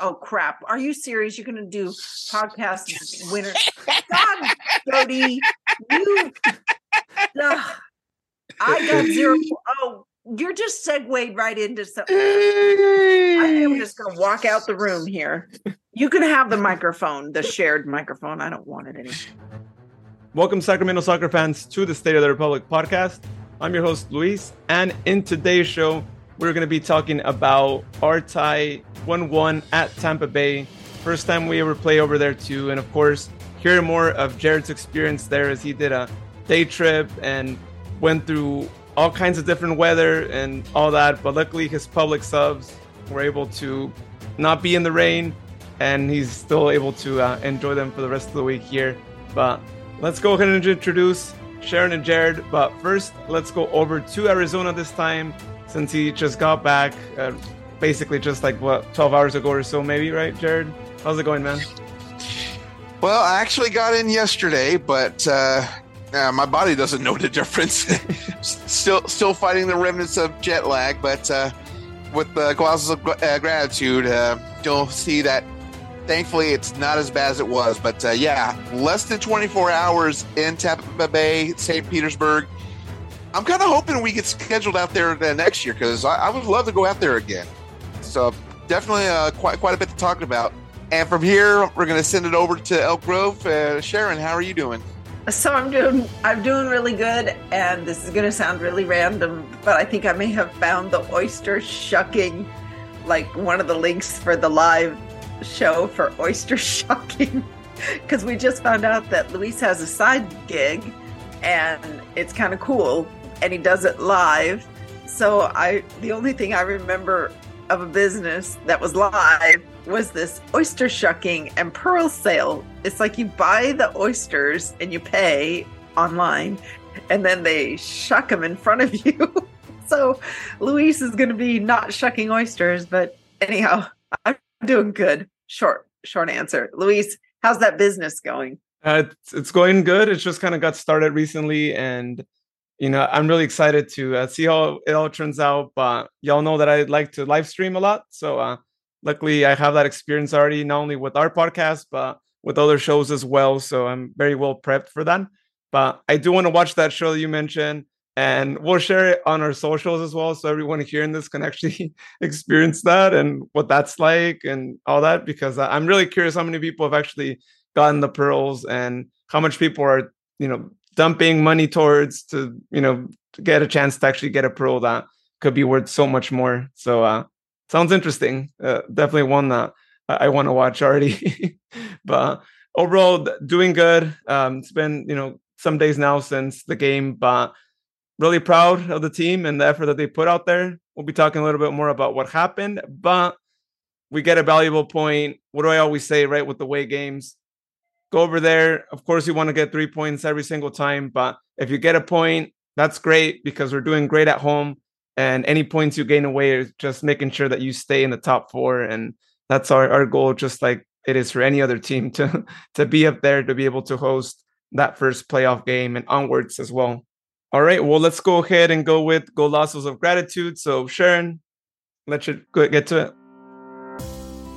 Oh crap! Are you serious? You're going to do podcast winner? God, Jody, you. Ugh. I got zero. Oh, you're just segued right into something. I think I'm just going to walk out the room here. You can have the microphone, the shared microphone. I don't want it anymore. Welcome, Sacramento soccer fans, to the State of the Republic podcast. I'm your host, Luis, and in today's show, we're going to be talking about our tie 1 1 at Tampa Bay. First time we ever play over there, too. And of course, hear more of Jared's experience there as he did a day trip and went through all kinds of different weather and all that. But luckily, his Publix subs were able to not be in the rain and he's still able to uh, enjoy them for the rest of the week here. But let's go ahead and introduce Sharon and Jared. But first, let's go over to Arizona this time since he just got back, uh, basically just like what 12 hours ago or so, maybe, right, Jared? How's it going, man? Well, I actually got in yesterday, but uh, my body doesn't know the difference. still, still fighting the remnants of jet lag, but uh, with the golazos of uh, gratitude, uh, you'll see that. Thankfully, it's not as bad as it was. But uh, yeah, less than 24 hours in Tampa Bay, St. Petersburg. I'm kind of hoping we get scheduled out there next year because I, I, would love to go out there again. So definitely uh, quite quite a bit to talk about. And from here, we're going to send it over to Elk Grove. Uh, Sharon, how are you doing? So I'm doing I'm doing really good, and this is going to sound really random, but I think I may have found the oyster shucking, like one of the links for the live show for oyster shucking, because we just found out that Luis has a side gig, and it's kind of cool and he does it live. So I the only thing I remember of a business that was live was this oyster shucking and pearl sale. It's like you buy the oysters and you pay online and then they shuck them in front of you. so Luis is going to be not shucking oysters, but anyhow, I'm doing good. Short short answer. Luis, how's that business going? Uh, it's, it's going good. It just kind of got started recently and you know, I'm really excited to uh, see how it all turns out. But y'all know that I like to live stream a lot. So uh, luckily, I have that experience already, not only with our podcast, but with other shows as well. So I'm very well prepped for that. But I do want to watch that show that you mentioned. And we'll share it on our socials as well. So everyone hearing this can actually experience that and what that's like and all that. Because I'm really curious how many people have actually gotten the pearls and how much people are, you know, dumping money towards to you know to get a chance to actually get a pro that could be worth so much more. So uh, sounds interesting. Uh, definitely one that I, I want to watch already. but overall, doing good. Um, it's been you know some days now since the game, but really proud of the team and the effort that they put out there. We'll be talking a little bit more about what happened, but we get a valuable point. What do I always say, right? With the way games, go over there. Of course, you want to get three points every single time, but if you get a point, that's great because we're doing great at home. And any points you gain away is just making sure that you stay in the top four. And that's our, our goal, just like it is for any other team to to be up there to be able to host that first playoff game and onwards as well. All right, well, let's go ahead and go with golazos of gratitude. So, Sharon, let's get to it.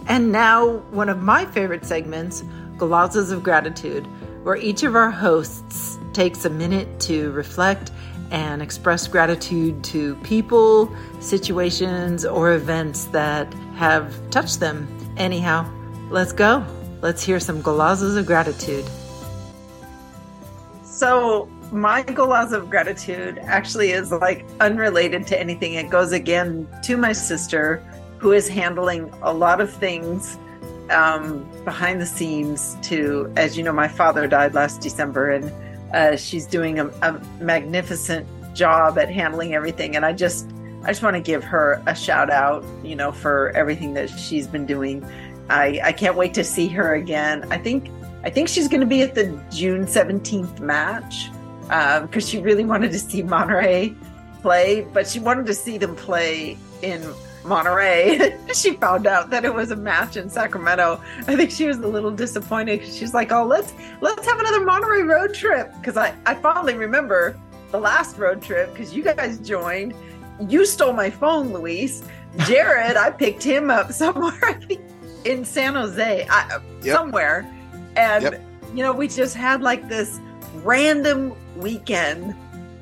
And now, one of my favorite segments Golazos of Gratitude, where each of our hosts takes a minute to reflect and express gratitude to people, situations, or events that have touched them. Anyhow, let's go. Let's hear some golazos of gratitude. So, my golazo of gratitude actually is like unrelated to anything. It goes again to my sister, who is handling a lot of things um, behind the scenes to, as you know, my father died last December, and uh, she's doing a, a, magnificent job at handling everything. And I just, I just want to give her a shout out, you know, for everything that she's been doing. I, I can't wait to see her again. I think, I think she's going to be at the June seventeenth match because um, she really wanted to see Monterey play, but she wanted to see them play in Monterey. she found out that it was a match in Sacramento. I think she was a little disappointed. She's like, "Oh, let's let's have another Monterey road trip." Because I I fondly remember the last road trip because you guys joined. You stole my phone, Luis. Jared, I picked him up somewhere. In San Jose, I, Yep. somewhere, and Yep. you know, we just had like this random weekend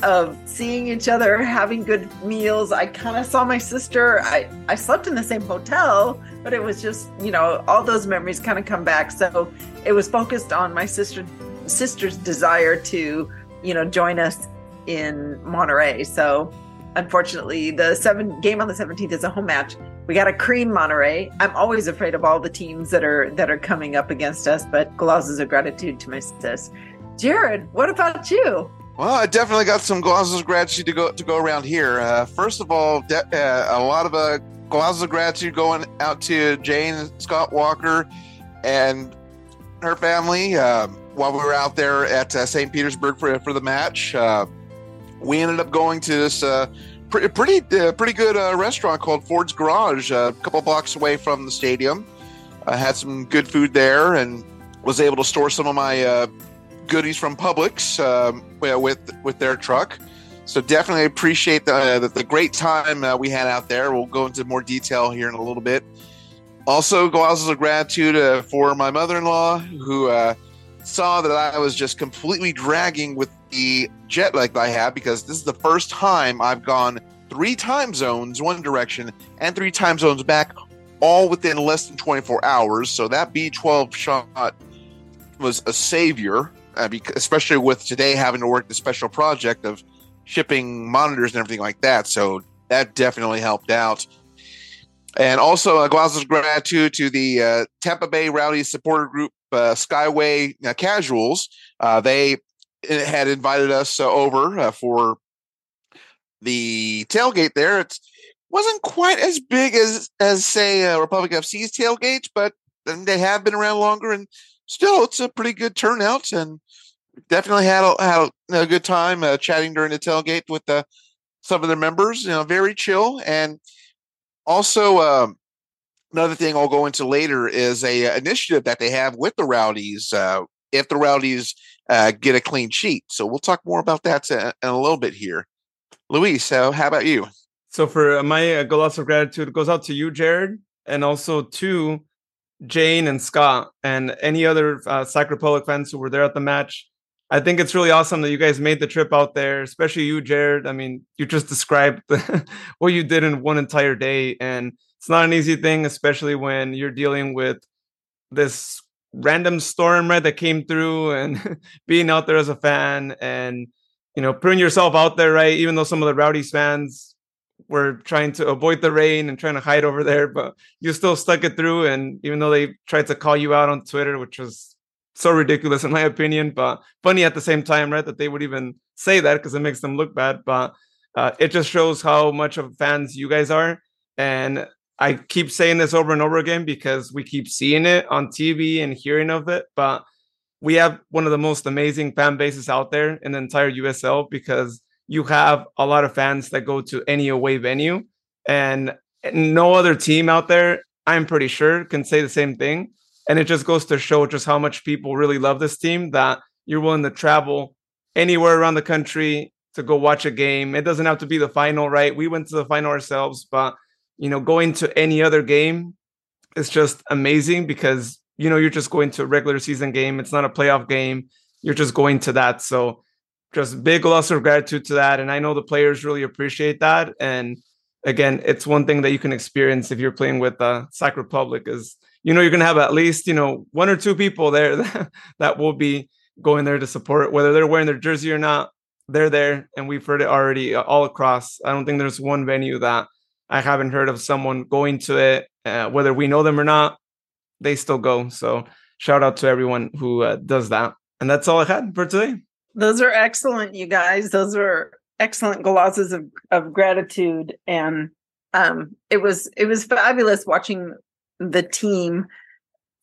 of seeing each other, having good meals. I kind of saw my sister. I I slept in the same hotel, but it was just you know all those memories kind of come back. So it was focused on my sister sister's desire to you know join us in Monterey. So unfortunately, the seven game on the seventeenth is a home match. We got a cream Monterey. I'm always afraid of all the teams that are that are coming up against us, but golazos of gratitude to my sis. Jared, what about you? Well, I definitely got some golazos of gratitude to go to go around here. Uh, first of all, de- uh, a lot of uh, golazos of gratitude going out to Jane Scott Walker and her family uh, while we were out there at uh, St. Petersburg for for the match. Uh, we ended up going to this uh, pretty pretty uh, pretty good uh, restaurant called Ford's Garage, uh, a couple blocks away from the stadium. I had some good food there and was able to store some of my goodies from Publix um, with with their truck. So definitely appreciate the the, the great time uh, we had out there. We'll go into more detail here in a little bit. Also, golazos of gratitude uh, for my mother-in-law who uh, saw that I was just completely dragging with the jet lag that I have because this is the first time I've gone three time zones one direction and three time zones back, all within less than 24 hours. So that B12 shot was a savior uh, especially with today having to work the special project of shipping monitors and everything like that. So that definitely helped out. And also, uh, of gratitude to the uh, Tampa Bay Rowdy supporter group, uh, Skyway uh, Casuals. Uh, they had invited us uh, over for the tailgate there. It wasn't quite as big as, as say, Republic FC's tailgates, but they have been around longer and still it's a pretty good turnout and definitely had a, had a, good time uh, chatting during the tailgate with uh, some of their members. You know, very chill. And also, um, another thing I'll go into later is a uh, initiative that they have with the Rowdies. Uh, if the Rowdies uh, get a clean sheet, so we'll talk more about that in, a little bit here. Luis, so how about you? So for my uh, of gratitude, goes out to you, Jared, and also to Jane and Scott and any other uh, Sac fans who were there at the match. I think it's really awesome that you guys made the trip out there, especially you, Jared. I mean, you just described what you did in one entire day, and it's not an easy thing, especially when you're dealing with this random storm, right, that came through, and being out there as a fan, and you know, putting yourself out there, right, even though some of the rowdy fans were trying to avoid the rain and trying to hide over there, but you still stuck it through. And even though they tried to call you out on Twitter, which was so ridiculous in my opinion, but funny at the same time, right? That they would even say that because it makes them look bad. But uh, it just shows how much of fans you guys are. And I keep saying this over and over again because we keep seeing it on TV and hearing of it. But we have one of the most amazing fan bases out there in the entire USL because you have a lot of fans that go to any away venue and no other team out there i'm pretty sure can say the same thing. And it just goes to show just how much people really love this team that you're willing to travel anywhere around the country to go watch a game. It doesn't have to be the final right? We went to the final ourselves but you know going to any other game is just amazing because you know you're just going to a regular season game. It's not a playoff game. You're just going to that. So just big loss of gratitude to that. And I know the players really appreciate that. And again, it's one thing that you can experience if you're playing with uh, Sac Republic is, you know, you're going to have at least, you know, one or two people there that, that will be going there to support, whether they're wearing their jersey or not, they're there. And we've heard it already all across. I don't think there's one venue that I haven't heard of someone going to it, uh, whether we know them or not, they still go. So shout out to everyone who uh, does that. And that's all I had for today. Those are excellent, you guys. Those are excellent golazos of, of gratitude. And um, it was it was fabulous watching the team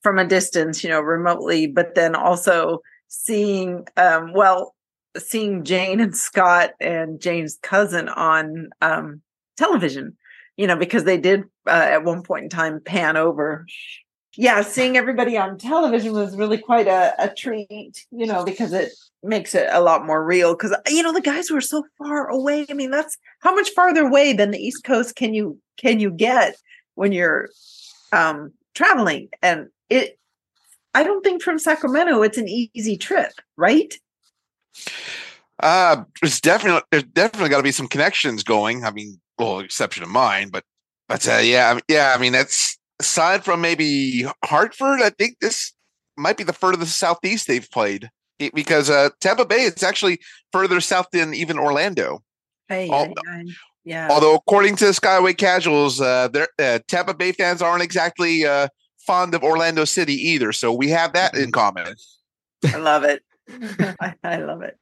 from a distance, you know, remotely, but then also seeing um, well, seeing Jane and Scott and Jane's cousin on um, television, you know, because they did uh, at one point in time pan over yeah, seeing everybody on television was really quite a, a treat, you know, because it makes it a lot more real. Because you know, the guys were so far away. I mean, that's how much farther away than the East Coast can you can you get when you're um traveling and it I don't think from Sacramento it's an easy trip, right? Uh, there's definitely there's definitely got to be some connections going. I mean, well, exception of mine, but but uh, yeah, yeah. I mean, that's aside from maybe Hartford. I think this might be the furthest southeast they've played because uh, Tampa Bay is actually further south than even Orlando. Hey, All, yeah. Although according to Skyway Casuals, uh, uh, Tampa Bay fans aren't exactly uh, fond of Orlando City either. So we have that in common. I love it. I, I love it.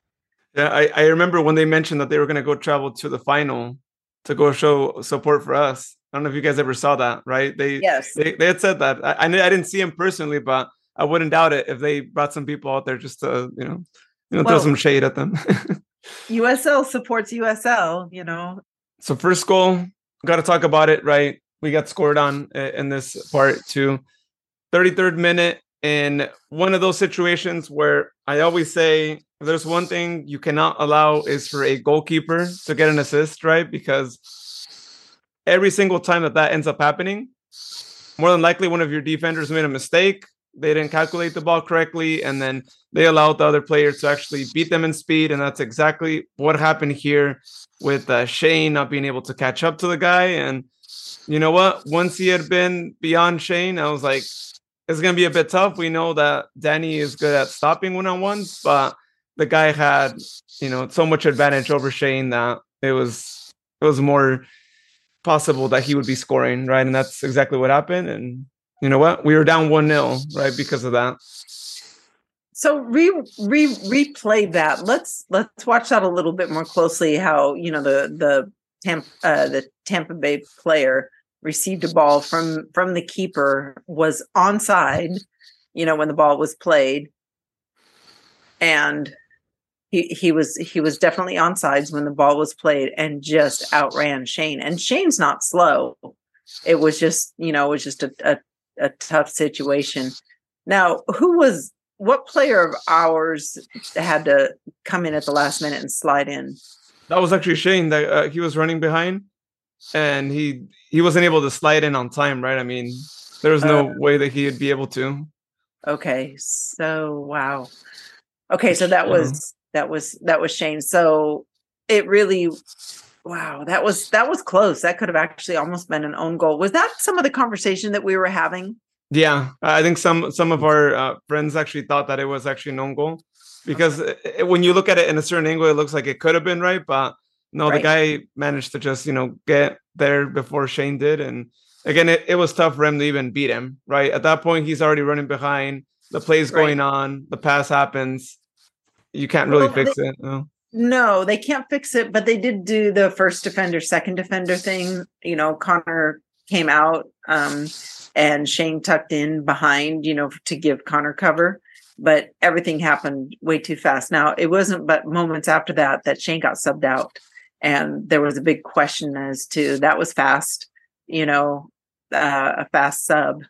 Yeah, I, I remember when they mentioned that they were going to go travel to the final to go show support for us. I don't know if you guys ever saw that, right? They yes, they, they had said that. I I, I didn't see him personally, but I wouldn't doubt it if they brought some people out there just to you know, you know well, throw some shade at them. USL supports USL, you know. So first goal, got to talk about it, right? We got scored on in this part too. 33rd minute in one of those situations where I always say there's one thing you cannot allow is for a goalkeeper to get an assist, right? Because every single time that that ends up happening, more than likely one of your defenders made a mistake. They didn't calculate the ball correctly, and then they allowed the other player to actually beat them in speed. And that's exactly what happened here with uh, Shane not being able to catch up to the guy. And you know what? Once he had been beyond Shane, I was like, it's going to be a bit tough. We know that Danny is good at stopping one on ones, but the guy had, you know, so much advantage over Shane that it was it was more possible that he would be scoring, right? And that's exactly what happened. And you know what? We were down one 0 right, because of that. So re re replay that. Let's let's watch that a little bit more closely. How you know the the Tampa uh, the Tampa Bay player received a ball from from the keeper was onside. You know when the ball was played, and he he was he was definitely on sides when the ball was played and just outran Shane. And Shane's not slow. It was just you know it was just a, a, a tough situation. Now, who was what player of ours had to come in at the last minute and slide in? That was actually Shane. That uh, he was running behind, and he he wasn't able to slide in on time. Right? I mean, there was no uh, way that he'd be able to. Okay, so wow. Okay, so that was that was that was Shane. So it really wow, that was that was close. That could have actually almost been an own goal. Was that some of the conversation that we were having? Yeah, I think some some of our uh, friends actually thought that it was actually an own goal because okay. it, when you look at it in a certain angle, it looks like it could have been right, but no, right. the guy managed to just you know get there before Shane did, and again, it, it was tough for him to even beat him. Right at that point, he's already running behind. The play's right. going on. The pass happens you can't really well, fix they, it. No. no, they can't fix it, but they did do the first defender, second defender thing. You know, Connor came out um, and Shane tucked in behind, you know, to give Connor cover. But everything happened way too fast. Now, it wasn't but moments after that that Shane got subbed out. And there was a big question as to that was fast, you know, uh, a fast sub.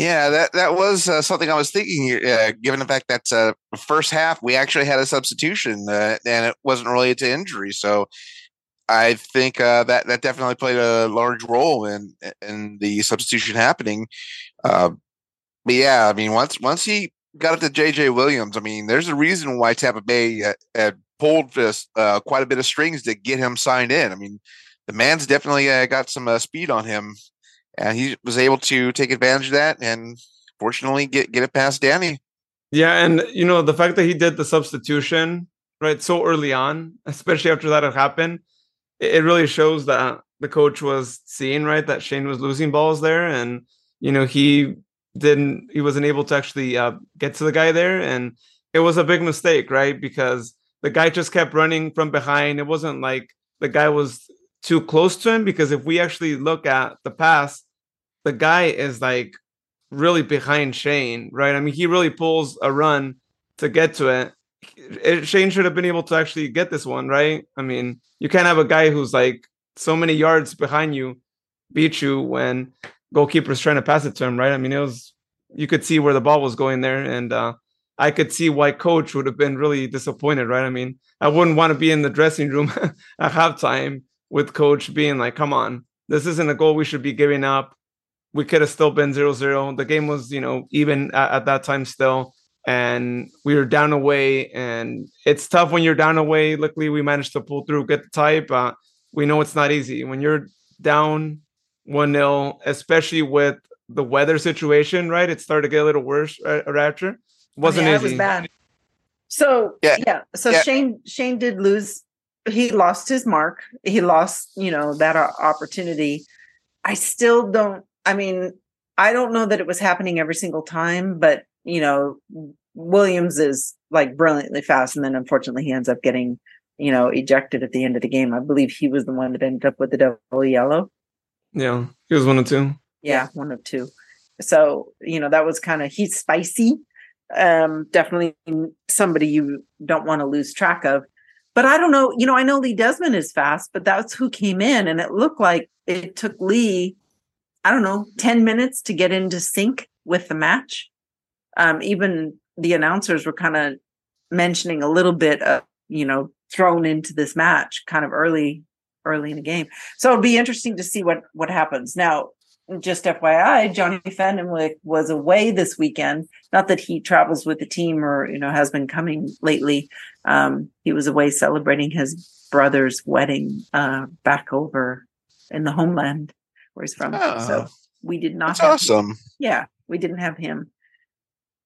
Yeah, that that was uh, something I was thinking. Uh, given the fact that uh, first half we actually had a substitution uh, and it wasn't related to injury, so I think uh, that that definitely played a large role in in the substitution happening. Uh, but yeah, I mean, once once he got it to JJ Williams, I mean, there's a reason why Tampa Bay had pulled just quite a bit of strings to get him signed in. I mean, the man's definitely got some speed on him and he was able to take advantage of that and fortunately get get it past Danny. Yeah, and you know the fact that he did the substitution right so early on, especially after that had happened, it, really shows that the coach was seeing right that Shane was losing balls there, and you know he didn't he wasn't able to actually uh, get to the guy there, and it was a big mistake, right? Because the guy just kept running from behind. It wasn't like the guy was too close to him because if we actually look at the past, the guy is like really behind Shane, right? I mean, he really pulls a run to get to it. it. Shane should have been able to actually get this one, right? I mean, you can't have a guy who's like so many yards behind you beat you when goalkeeper's trying to pass it to him, right? I mean, it was you could see where the ball was going there, and uh, I could see why coach would have been really disappointed, right? I mean, I wouldn't want to be in the dressing room at halftime with coach being like, come on, this isn't a goal we should be giving up. we could have still been 0-0. The game was, you know, even at, at that time still and we were down away and it's tough when you're down away luckily we managed to pull through get the tie but we know it's not easy when you're down 1-0 especially with the weather situation right it started to get a little worse right, after it wasn't yeah, easy it was bad so yeah, Yeah. so Yeah. shane shane did lose he lost his mark. He lost you know that o- opportunity. I still don't i mean i don't know that it was happening every single time but you know williams is like brilliantly fast and then unfortunately he ends up getting you know ejected at the end of the game. I believe he was the one that ended up with the double yellow. Yeah he was one of two. Yeah one of two. So you know that was kind of he's spicy. Um definitely somebody you don't want to lose track of but i don't know you know i know lee desmond is fast but that's who came in and it looked like it took lee i don't know 10 minutes to get into sync with the match. Um even the announcers were kind of mentioning a little bit of you know thrown into this match kind of early early in the game. So it'll be interesting to see what what happens. Now just FYI, Johnny Fenwick was away this weekend. Not that he travels with the team or you know has been coming lately. Um, he was away celebrating his brother's wedding uh, back over in the homeland where he's from. Oh, so we did not. That's have him. awesome. Yeah, we didn't have him.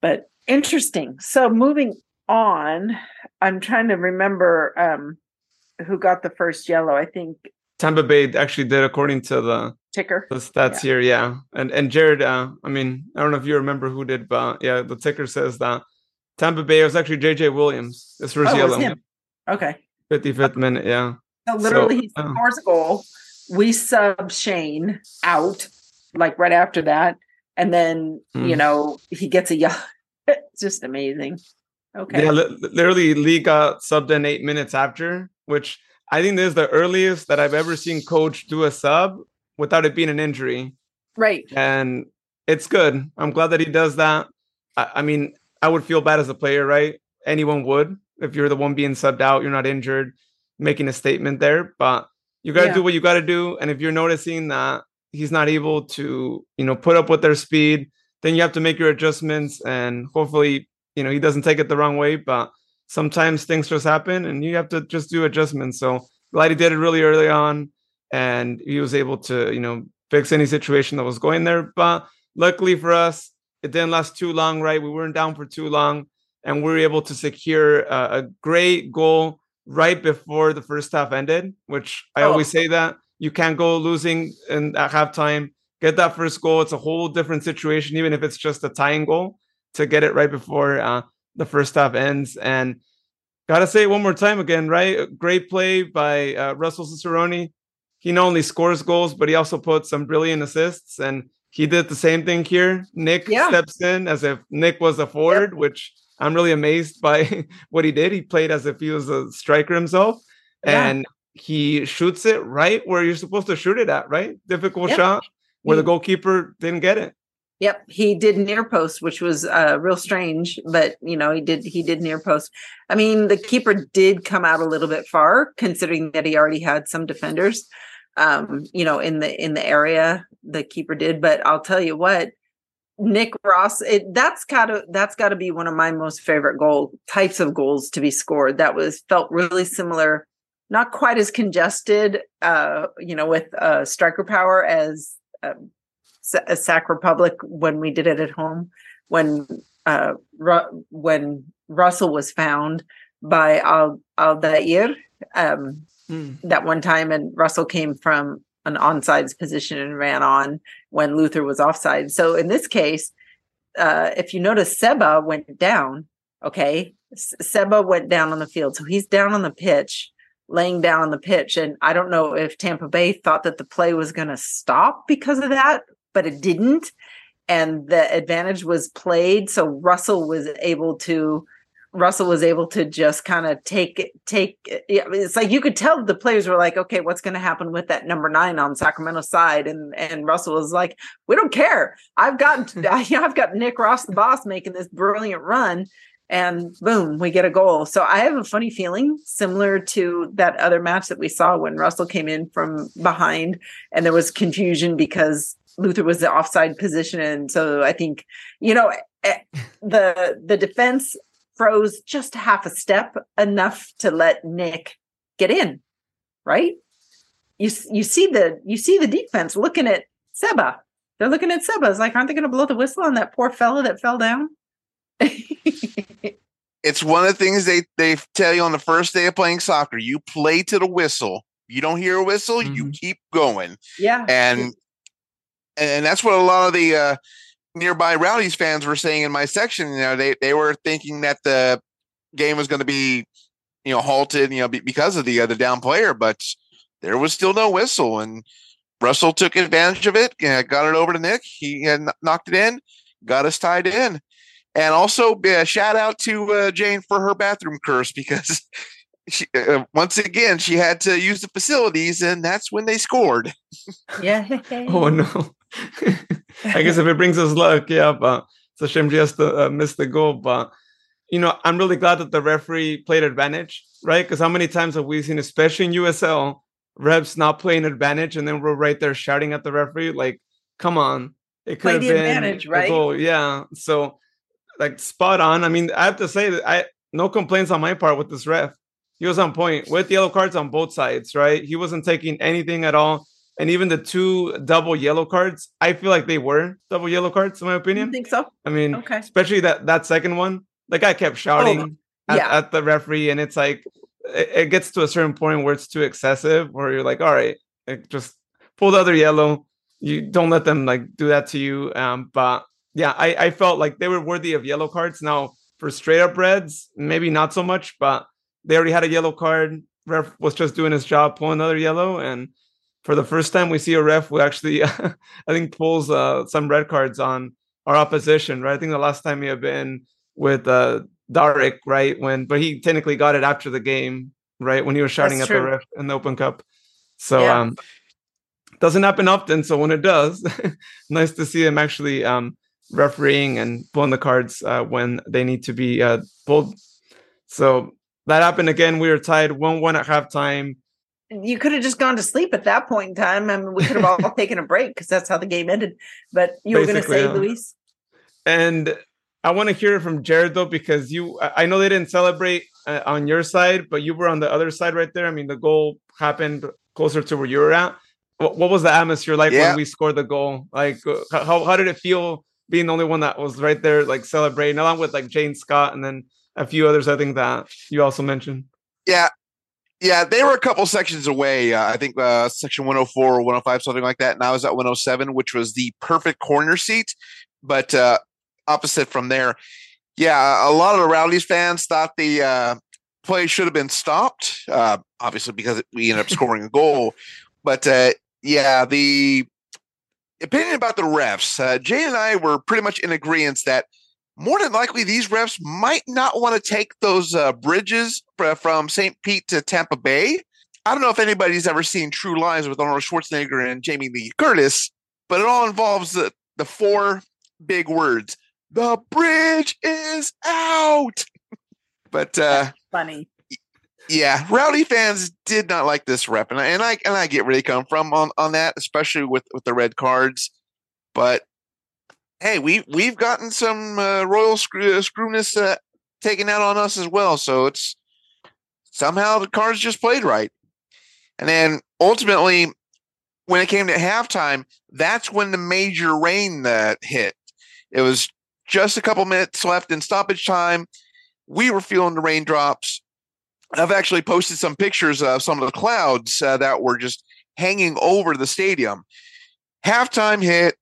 But interesting. So moving on, I'm trying to remember um, who got the first yellow. I think tampa bay actually did according to the Ticker. the stats here yeah and and jared uh i mean i don't know if you remember who did but yeah the ticker says that tampa bay was actually jj williams this first Oh, it yellow was him. Okay. 55th minute yeah So literally, So, he uh, scores a goal. We sub Shane out like right after that, and then you Mm. know he gets a yellow. it's just amazing. Okay. Yeah, li- literally, Lee got subbed in eight minutes after, which I think this is the earliest that I've ever seen coach do a sub without it being an injury, Right. and it's good. I'm glad that he does that. I, I mean, I would feel bad as a player, right? Anyone would if you're the one being subbed out, you're not injured, making a statement there, but you got to Yeah. do what you got to do. And if you're noticing that he's not able to, you know, put up with their speed, then you have to make your adjustments and hopefully, you know, he doesn't take it the wrong way, but sometimes things just happen and you have to just do adjustments. So glad he did it really early on and he was able to, you know, fix any situation that was going there. But luckily for us, it didn't last too long, right? We weren't down for too long and we were able to secure a, a great goal right before the first half ended, which I Oh. always say that you can't go losing in at halftime. Get that first goal. It's a whole different situation, even if it's just a tying goal to get it right before uh, the first half ends. And gotta say it one more time again, right? Great play by uh, Russell Cicerone. He not only scores goals, but he also puts some brilliant assists. And he did the same thing here. Nick Yeah. steps in as if Nick was a forward, which I'm really amazed by what he did. He played as if he was a striker himself. Yeah. And he shoots it right where you're supposed to shoot it at, right? Difficult Yep. shot where the goalkeeper didn't get it. Yep, he did near post, which was uh, real strange, but you know he did he did near post. I mean, the keeper did come out a little bit far, considering that he already had some defenders, um, you know, in the in the area. The keeper did, but I'll tell you what, Nick Ross, it, that's gotta that's got to be one of my most favorite goal types of goals to be scored. That was felt really similar, not quite as congested, uh, you know, with uh, striker power as. Um, uh, Sac Republic when we did it at home when uh Ru- when Russell was found by Al Aldair um that one time and Russell came from an onside position and ran on when Luther was offside. So in this case, uh if you notice Seba went down, okay? Seba went down on the field. So he's down on the pitch laying down on the pitch and I don't know if Tampa Bay thought that the play was going to stop because of that but it didn't. And the advantage was played. So Russell was able to Russell was able to just kind of take take yeah, it's like you could tell the players were like, okay, what's going to happen with that number nine on Sacramento side? And and Russell was like, we don't care. I've got I've got Nick Ross, the boss, making this brilliant run, and boom, we get a goal. So I have a funny feeling similar to that other match that we saw when Russell came in from behind and there was confusion because Luther was the offside position, and so I think you know eh, the the defense froze just half a step enough to let Nick get in, right? You you see the you see the defense looking at Seba. They're looking at Seba. It's like, aren't they going to blow the whistle on that poor fella that fell down? it's one of the things they they tell you on the first day of playing soccer. You play to the whistle. You don't hear a whistle, mm-hmm. you keep going. Yeah, and and that's what a lot of the uh, nearby Rowdies fans were saying in my section. You know, they they were thinking that the game was going to be, you know, halted, you know, because of the other down player, but there was still no whistle, and Russell took advantage of it, uh, got it over to Nick. He had knocked it in, got us tied in, and also uh, shout out to uh, Jane for her bathroom curse because. She, uh, once again, she had to use the facilities, and that's when they scored. Yeah. oh no! I guess if it brings us luck, yeah, but it's a shame she has to uh, miss the goal. But you know, I'm really glad that the referee played advantage, right? Because how many times have we seen, especially in USL, refs not playing advantage, and then we're right there shouting at the referee, like, "Come on, it could have been advantage, right?" Goal. Yeah, so like spot on. I mean, I have to say that I no complaints on my part with this ref. He was on point with yellow cards on both sides, right? He wasn't taking anything at all and even the two double yellow cards, I feel like they were double yellow cards, in my opinion. You think so? I mean, okay. especially that that second one. The guy kept shouting oh, yeah. at, at, the referee, and it's like it, it, gets to a certain point where it's too excessive, where you're like, all right, just pull the other yellow. You don't let them like do that to you. Um, but yeah, I, I felt like they were worthy of yellow cards. Now for straight up reds, maybe not so much, but they already had a yellow card. Ref was just doing his job, pulling another yellow, and for the first time we see a ref who actually I think pulls uh, some red cards on our opposition, right? I think the last time he had been with uh Darek, right? When but he technically got it after the game, right? When he was shouting That's at true. the ref in the Open Cup. So yeah. um doesn't happen often. So when it does, nice to see him actually um refereeing and pulling the cards uh, when they need to be uh, pulled. So that happened again. We were tied one one at halftime you could have just gone to sleep at that point in time. I mean, we could have all taken a break because that's how the game ended. But you Basically, were going to say, yeah. Luis. And I want to hear it from Jared though, because you, I know they didn't celebrate uh, on your side, but you were on the other side right there. I mean, the goal happened closer to where you were at. What, what was the atmosphere like yeah. when we scored the goal? Like, uh, how how did it feel being the only one that was right there, like celebrating, along with like Jane Scott and then a few others? I think that you also mentioned. Yeah, yeah, they were a couple sections away. Uh, I think uh, section 104 or 105, something like that. And I was at 107, which was the perfect corner seat, but uh, opposite from there. Yeah, a lot of the Rowdies fans thought the uh, play should have been stopped, uh, obviously because we ended up scoring a goal. But uh, yeah, the opinion about the refs, Jay and I were pretty much in agreement that – more than likely these refs might not want to take those uh, bridges from St. Pete to Tampa Bay. I don't know if anybody's ever seen True Lies with Arnold Schwarzenegger and Jamie Lee Curtis, but it all involves the, the four big words. The bridge is out. but uh funny. Yeah, rowdy fans did not like this rep, and I and I and I get where they come from on on that, especially with with the red cards. But hey, we we've gotten some uh, royal screw, uh, screwness uh, taken out on us as well. So it's somehow the cards just played right. And then ultimately, when it came to halftime, that's when the major rain that hit. It was just a couple minutes left in stoppage time. We were feeling the raindrops. I've actually posted some pictures of some of the clouds uh, that were just hanging over the stadium. Halftime hit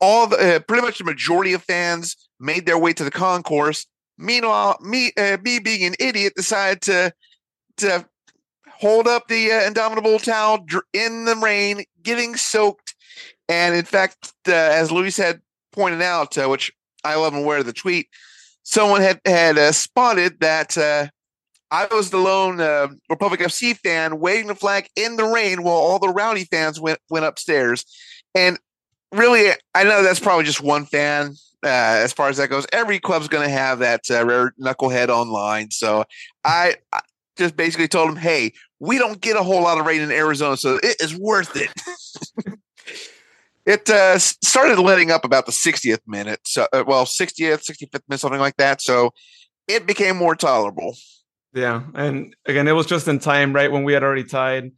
all the uh, pretty much the majority of fans made their way to the concourse. Meanwhile, me uh, me being an idiot decided to to hold up the uh, indomitable towel in the rain, getting soaked. And in fact, uh, as Luis had pointed out, uh, which I love and of the tweet, someone had had uh, spotted that I was the lone Republic FC fan waving the flag in the rain while all the rowdy fans went went upstairs. And really, I know that's probably just one fan. Uh, as far as that goes, every club's going to have that uh, rare knucklehead online. So I, I just basically told him, "Hey, we don't get a whole lot of rain in Arizona, so it is worth it." it uh, started letting up about the 60th minute. So, uh, well, 60th, 65th minute, something like that. So it became more tolerable. Yeah, and again, it was just in time, right when we had already tied.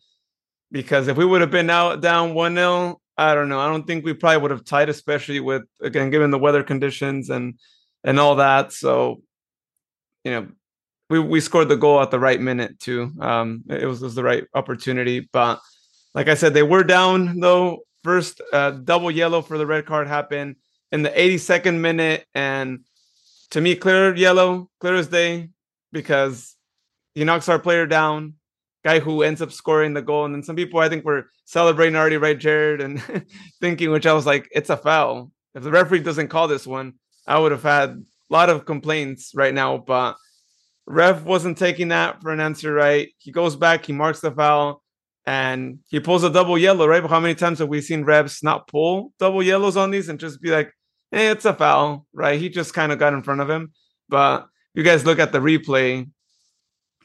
Because if we would have been out down one 0 I don't know. I don't think we probably would have tied, especially with again given the weather conditions and and all that. So, you know, we we scored the goal at the right minute too. Um, it was, was the right opportunity, but like I said, they were down though. First uh, double yellow for the red card happened in the 82nd minute, and to me, clear yellow, clear as day, because he knocks our player down. Guy who ends up scoring the goal, and then some people I think were celebrating already, right, Jared, and thinking, which I was like, it's a foul. If the referee doesn't call this one, I would have had a lot of complaints right now, but ref wasn't taking that for an answer right. He goes back, he marks the foul, and he pulls a double yellow, right? But how many times have we seen refs not pull double yellows on these and just be like, hey, it's a foul, right? He just kind of got in front of him. But you guys look at the replay,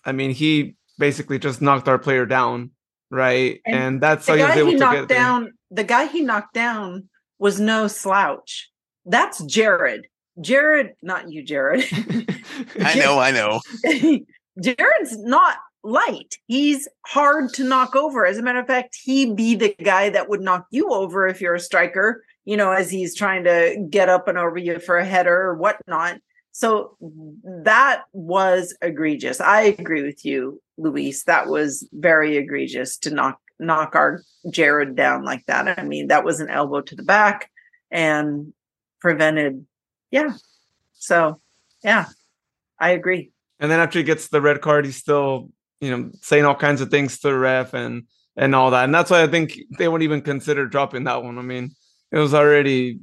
I mean, he basically just knocked our player down, right? And, and that's how he was able he to get down. There. The guy he knocked down was no slouch. That's Jared. Jared, not you, Jared. I know, I know. Jared's not light. He's hard to knock over. As a matter of fact, he'd be the guy that would knock you over if you're a striker, you know, as he's trying to get up and over you for a header or whatnot. So that was egregious. I agree with you, Luis. That was very egregious to knock knock our Jared down like that. I mean, that was an elbow to the back and prevented. Yeah. So, yeah, I agree. And then after he gets the red card, he's still, you know, saying all kinds of things to the ref and and all that. And that's why I think they wouldn't even consider dropping that one. I mean, it was already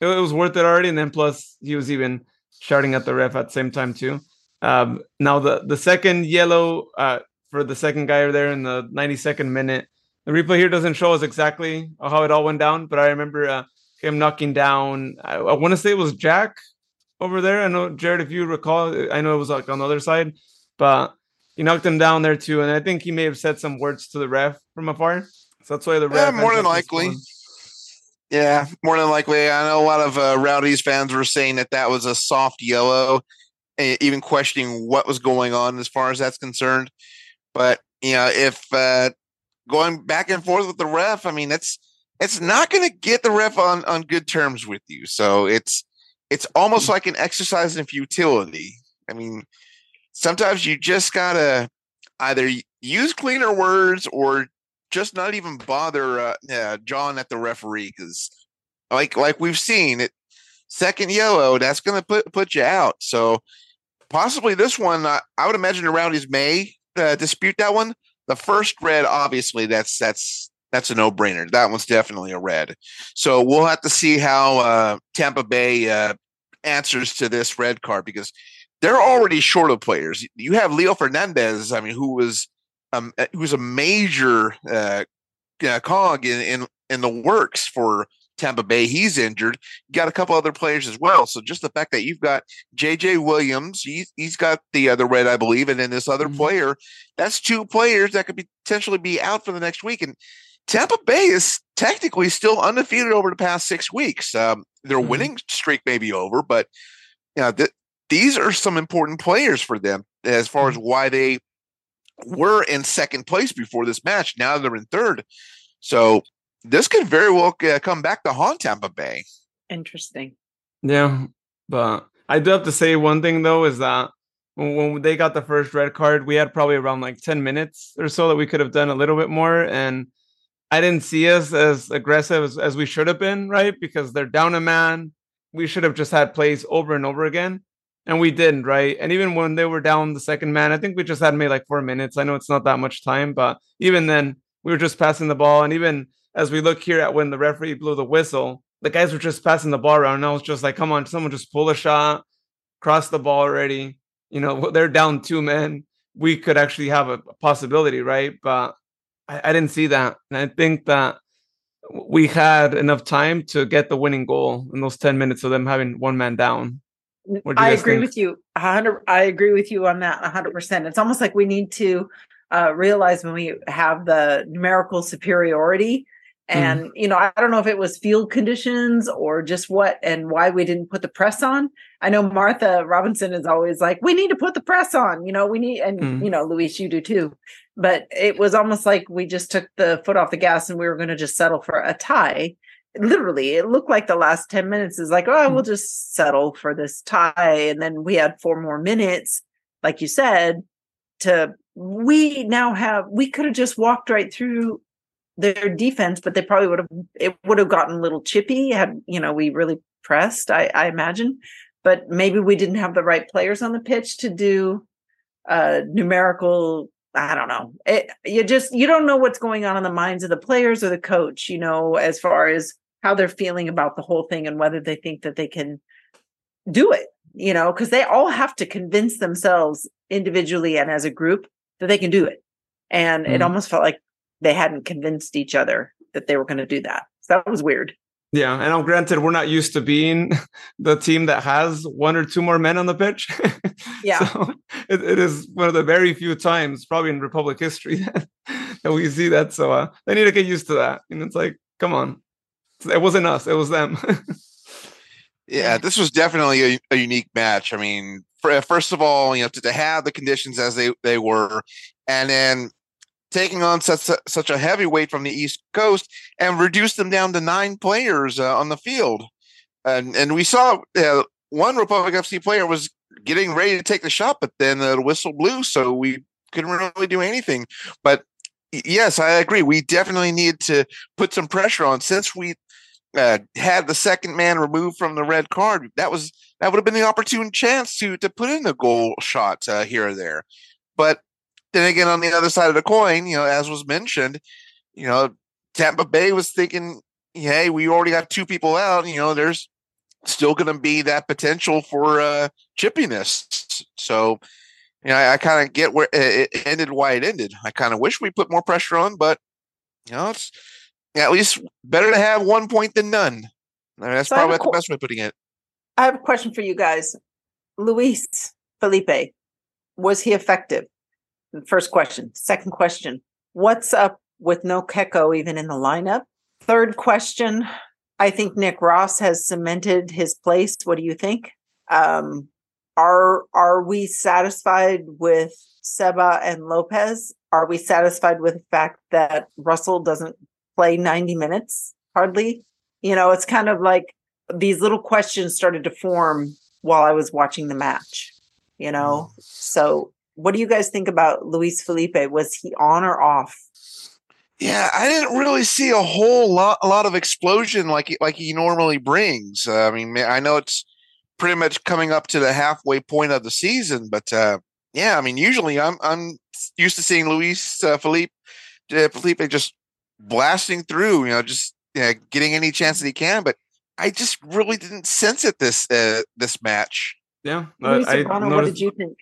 it was worth it already. And then plus he was even shouting at the ref at the same time too. Um, now the the second yellow uh, for the second guy over there in the 92nd minute. The replay here doesn't show us exactly how it all went down, but I remember uh, him knocking down. I, I want to say it was Jack over there. I know Jared, if you recall, I know it was like on the other side, but he knocked him down there too, and I think he may have said some words to the ref from afar. So that's why the ref. Yeah, more than likely. Yeah, more than likely. I know a lot of uh, fans were saying that that was a soft yellow, even questioning what was going on as far as that's concerned. But you know, if uh, going back and forth with the ref, I mean, it's it's not going to get the ref on on good terms with you. So it's it's almost like an exercise in futility. I mean, sometimes you just gotta either use cleaner words or just not even bother uh, uh, John at the referee because, like like we've seen it, second yellow that's going to put put you out. So possibly this one, uh, I would imagine around his May uh, dispute that one. The first red, obviously, that's that's that's a no brainer. That one's definitely a red. So we'll have to see how uh, Tampa Bay uh, answers to this red card because they're already short of players. You have Leo Fernandes, I mean, who was um, uh, who's a major uh, cog in, in in the works for Tampa Bay. He's injured. You got a couple other players as well. So just the fact that you've got JJ Williams, he's he's got the other red, I believe, and then this other mm-hmm. player, that's two players that could be, potentially be out for the next week. And Tampa Bay is technically still undefeated over the past six weeks. Um, their mm-hmm. winning streak may be over, but you know, th- these are some important players for them as far as mm-hmm. why they were in second place before this match. Now they're in third. So this could very well uh, come back to haunt Tampa Bay. Interesting. Yeah, but I do have to say one thing though is that when, when they got the first red card, we had probably around like ten minutes or so that we could have done a little bit more, and I didn't see us as aggressive as, as we should have been, right? Because they're down a man. We should have just had plays over and over again and we didn't, right? And even when they were down the second man, I think we just had maybe like four minutes. I know it's not that much time, but even then, we were just passing the ball. And even as we look here at when the referee blew the whistle, the guys were just passing the ball around. And I was just like, come on, someone just pull a shot, cross the ball already. You know, they're down two men. We could actually have a possibility, right? But I, I didn't see that. And I think that we had enough time to get the winning goal in those 10 minutes of them having one man down. I agree think? with you. 100 I agree with you on that 100%. It's almost like we need to uh, realize when we have the numerical superiority And, you know, I don't know if it was field conditions or just what and why we didn't put the press on. I know Martha Robinson is always like, we need to put the press on, you know, we need, and, Mm. you know, Luis, you do too. But it was almost like we just took the foot off the gas and we were going to just settle for a tie. Literally, it looked like the last 10 minutes is like, oh, we'll just settle for this tie. And then we had four more minutes, like you said, to we now have we could have just walked right through their defense, but they probably would have it would have gotten a little chippy had you know we really pressed, I, I imagine. But maybe we didn't have the right players on the pitch to do uh numerical I don't know. It, you just you don't know what's going on in the minds of the players or the coach, you know, as far as how they're feeling about the whole thing and whether they think that they can do it, you know, because they all have to convince themselves individually and as a group that they can do it. And it Mhm. almost felt like they hadn't convinced each other that they were going to do that. So that was weird. Yeah, and now granted, we're not used to being the team that has one or two more men on the pitch. Yeah. so it, it is one of the very few times, probably in Republic history, that, that we see that. So uh, they need to get used to that. And it's like, come on, it wasn't us; it was them. Yeah, this was definitely a, a unique match. I mean, for, first of all, you know, to, to have the conditions as they, they were, and then taking on such a, such a heavy weight from the East Coast and reduce them down to nine players uh, on the field, and and we saw uh, one Republic FC player was getting ready to take the shot, but then the whistle blew, so we couldn't really do anything. But yes, I agree. We definitely need to put some pressure on since we uh, had the second man removed from the red card. That was that would have been the opportune chance to to put in a goal shot uh, here or there. But then again, on the other side of the coin, you know, as was mentioned, you know, Tampa Bay was thinking, hey, we already got two people out. You know, there's still going to be that potential for uh, chippiness. So, you know, I, I kind of get where it ended, why it ended. I kind of wish we put more pressure on, but you know, it's at least better to have one point than none. I mean, that's So probably the qu- best way of putting it. I have a question for you guys. Luis Felipe, was he effective? First question. Second question. What's up with no Keko even in the lineup? Third question. I think Nick Ross has cemented his place. What do you think? Um, are are we satisfied with Seba and Lopez? Are we satisfied with the fact that Russell doesn't play 90 minutes hardly? You know, it's kind of like these little questions started to form while I was watching the match, you know? So, what do you guys think about Luis Felipe? Was he on or off? Yeah, I didn't really see a whole lot, a lot of explosion like he- like he normally brings. Uh, I mean, I know it's pretty much coming up to the halfway point of the season, but uh, yeah, I mean, usually I'm I'm used to seeing Luis uh, Felipe uh, Felipe just blasting through, you know, just you know, getting any chance that he can. But I just really didn't sense it this uh, this match. yeah, Luis I Sobrano, what did you think?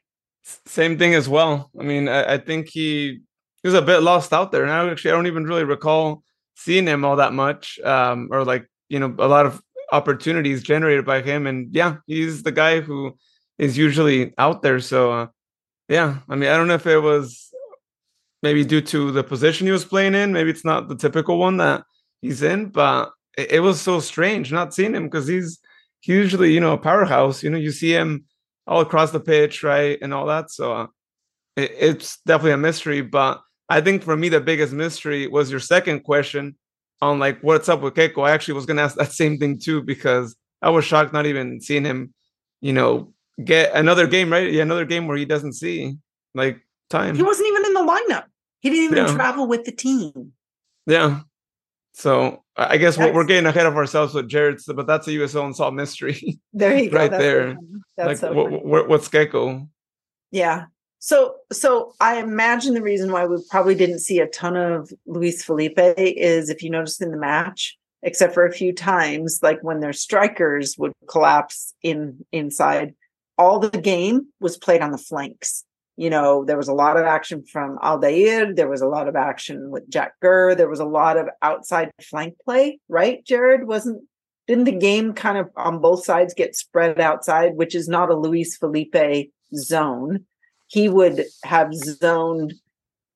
same thing as well. I mean, I, I think he he was a bit lost out there, and I actually I don't even really recall seeing him all that much, um, or like you know a lot of opportunities generated by him. And yeah, he's the guy who is usually out there. So uh, yeah, I mean, I don't know if it was maybe due to the position he was playing in. Maybe it's not the typical one that he's in, but it, it was so strange not seeing him because he's usually you know a powerhouse. You know, you see him all across the pitch, right, and all that. So uh, it, it's definitely a mystery. But I think for me, the biggest mystery was your second question on like what's up with Keko. I actually was gonna ask that same thing too because I was shocked not even seeing him, you know, get another game right, yeah, another game where he doesn't see like time. He wasn't even in the lineup. He didn't even Yeah. travel with the team. Yeah. So I guess what we're getting ahead of ourselves with Jared's, but that's a USL unsolved mystery. There you go. Right That's there. That's like, so what, funny. what, what's Gecko? Yeah. So so I imagine the reason why we probably didn't see a ton of Luis Felipe is if you noticed in the match, except for a few times, like when their strikers would collapse in inside, all the game was played on the flanks. You know, there was a lot of action from Aldair, there was a lot of action with Jack Gurr, there was a lot of outside flank play, right? Jared wasn't didn't the game kind of on both sides get spread outside, which is not a Luis Felipe zone? he would have zoned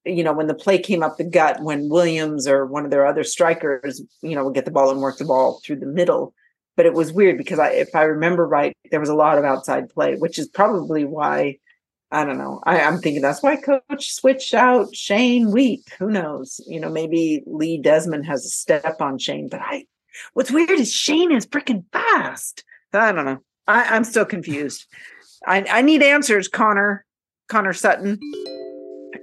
you know, when the play came up the gut, when Williams or one of their other strikers, you know, would get the ball and work the ball through the middle. But it was weird because I, if I remember right, there was a lot of outside play, which is probably why I don't know. I, am thinking that's why coach switched out Shane Wiedt. Who knows? You know, maybe Lee Desmond has a step on Shane, but I what's weird is Shane is freaking fast. I don't know. I, I'm still confused. I, I need answers, Connor. Connor Sutton.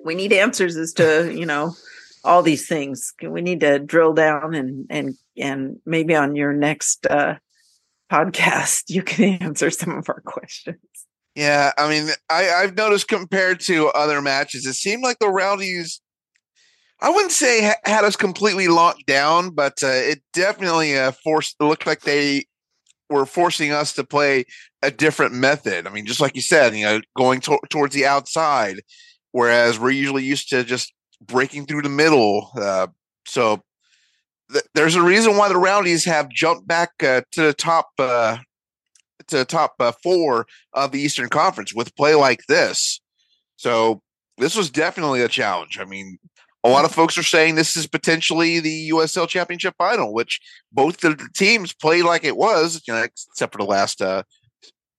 We need answers as to, you know, all these things. We need to drill down and and and maybe on your next uh podcast you can answer some of our questions. Yeah, I mean, I, I've noticed compared to other matches, it seemed like the Rowdies. I wouldn't say ha- had us completely locked down, but uh, it definitely uh, forced. It looked like they were forcing us to play a different method. I mean, just like you said, you know, going to- towards the outside, whereas we're usually used to just breaking through the middle. Uh, so th- there's a reason why the Rowdies have jumped back uh, to the top uh, to top uh, four of the Eastern Conference with play like this. So this was definitely a challenge. I mean, a lot of folks are saying this is potentially the USL Championship final, which both the teams played like it was, you know, except for the last uh,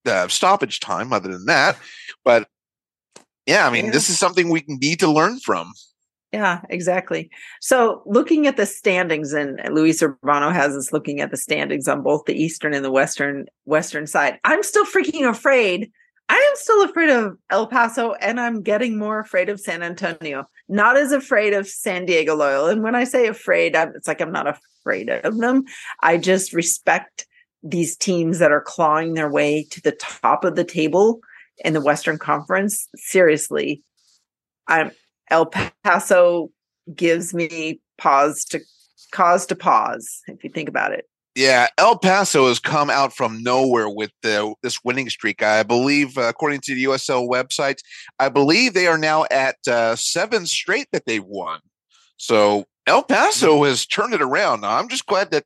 uh, stoppage time. Other than that, but yeah, I mean, yeah. this is something we need to learn from. Yeah, exactly. So looking at the standings, and Luis Urbano has us looking at the standings on both the eastern and the western western side. I'm still freaking afraid. I am still afraid of El Paso, and I'm getting more afraid of San Antonio. Not as afraid of San Diego Loyal. And when I say afraid, I'm, it's like I'm not afraid of them. I just respect these teams that are clawing their way to the top of the table in the Western Conference. Seriously, I'm El Paso gives me pause to cause to pause if you think about it. Yeah, El Paso has come out from nowhere with the, this winning streak. I believe, uh, according to the USL website, I believe they are now at uh, seven straight that they've won. So El Paso mm-hmm. has turned it around. Now, I'm just glad that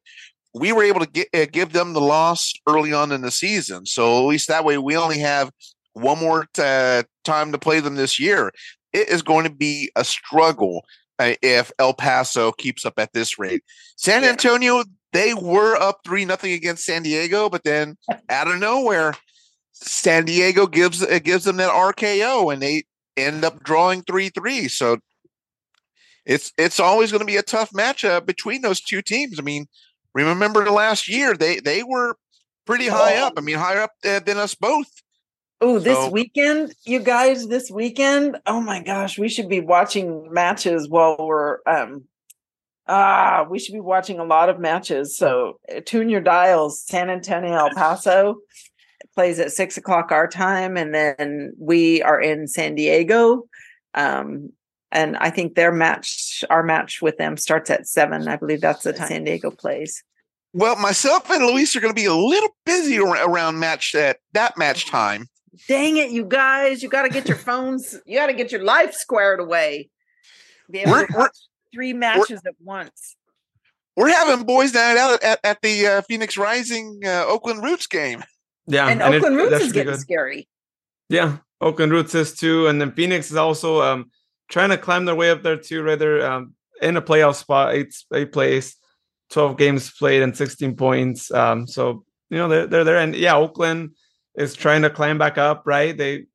we were able to get, uh, give them the loss early on in the season. So at least that way, we only have one more t- uh, time to play them this year it is going to be a struggle uh, if El Paso keeps up at this rate. San Antonio, they were up three nothing against San Diego, but then out of nowhere, San Diego gives it gives them that RKO, and they end up drawing three three. So it's it's always going to be a tough matchup between those two teams. I mean, remember the last year they they were pretty high up. I mean, higher up than us both. Oh, this so, weekend, you guys, this weekend. Oh my gosh, we should be watching matches while we're um ah, we should be watching a lot of matches. So uh, tune your dials. San Antonio, El Paso plays at six o'clock our time, and then we are in San Diego. Um, and I think their match, our match with them starts at seven. I believe that's the time San Diego plays. Well, myself and Luis are going to be a little busy around match that that match time dang it, you guys, you got to get your phones, you got to get your life squared away. Be able we're, to watch three matches at once. We're having boys night out at, at the uh, Phoenix Rising uh, Oakland Roots game. Yeah, and, and Oakland it, Roots is getting good. scary. Yeah, Oakland Roots is too, and then Phoenix is also um, trying to climb their way up there too. Rather um, in a playoff spot, eight eight place, twelve games played, and sixteen points. Um, so you know they're they're there, and yeah, Oakland is trying to climb back up, right? They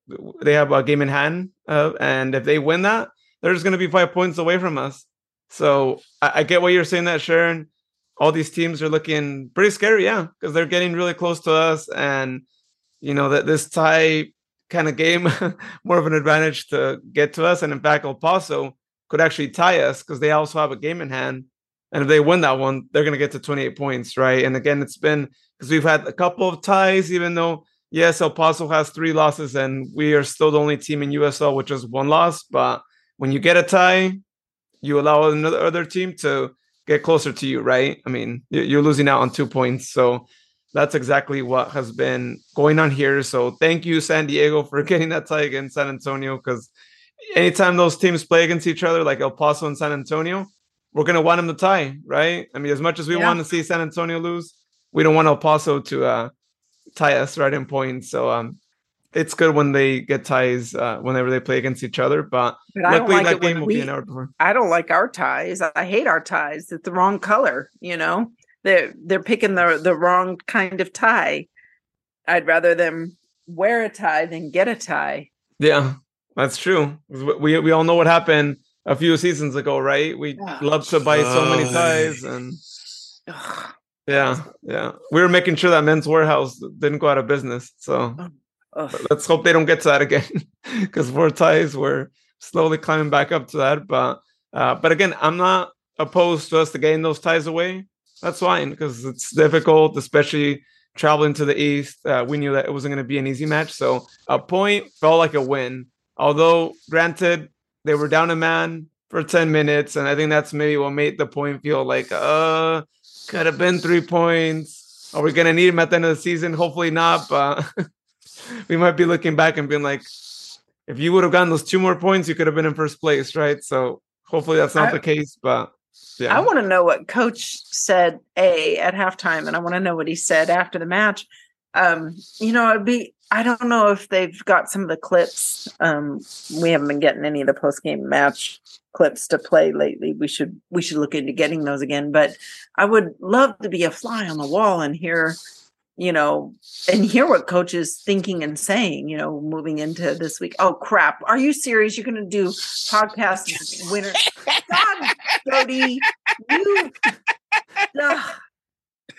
they have a game in hand, uh, and if they win that, they're just going to be five points away from us. So I, I, get what you're saying that Sharon. All these teams are looking pretty scary, yeah, because they're getting really close to us, and you know that this tie kind of game more of an advantage to get to us. And in fact, El Paso could actually tie us because they also have a game in hand. And if they win that one, they're going to get to 28 points, right? And again, it's been because we've had a couple of ties, even though yes, El Paso has three losses, and we are still the only team in USL which has one loss. But when you get a tie, you allow another other team to get closer to you, right? I mean, you're losing out on two points. So that's exactly what has been going on here. So thank you, San Diego, for getting that tie against San Antonio. Because anytime those teams play against each other, like El Paso and San Antonio, we're gonna want them to tie, right? I mean, as much as we yeah. want to see San Antonio lose, we don't want El Paso to uh, tie us right in points. So um, it's good when they get ties uh, whenever they play against each other. But, But I don't luckily like that when game will we- be an hour before. I don't like our ties. I hate our ties. It's the wrong color, you know. They're they're picking the the wrong kind of tie. I'd rather them wear a tie than get a tie. Yeah, that's true. We we all know what happened a few seasons ago, right? We Yeah. love to buy so many ties, and Ugh. Yeah, yeah, we were making sure that Men's Wearhouse didn't go out of business. So let's hope they don't get to that again, because for ties we're slowly climbing back up to that. But uh, but again, I'm not opposed to us to getting those ties away. That's fine because it's difficult, especially traveling to the east. Uh, we knew that it wasn't going to be an easy match, so a point felt like a win. Although, granted, they were down a man for 10 minutes, and I think that's maybe what made the point feel like, uh, could have been three points. Are we going to need him at the end of the season? Hopefully not, but we might be looking back and being like, if you would have gotten those two more points, you could have been in first place, right? So hopefully that's not I- the case, but yeah. I want to know what coach said a at halftime, and I want to know what he said after the match. Um, you know, it'd be I don't know if they've got some of the clips. Um, we haven't been getting any of the post game match clips to play lately. We should we should look into getting those again. But I would love to be a fly on the wall and hear, you know, and hear what coach is thinking and saying. You know, moving into this week. Oh crap! Are you serious? You're going to do podcast winner? God, Jody, you.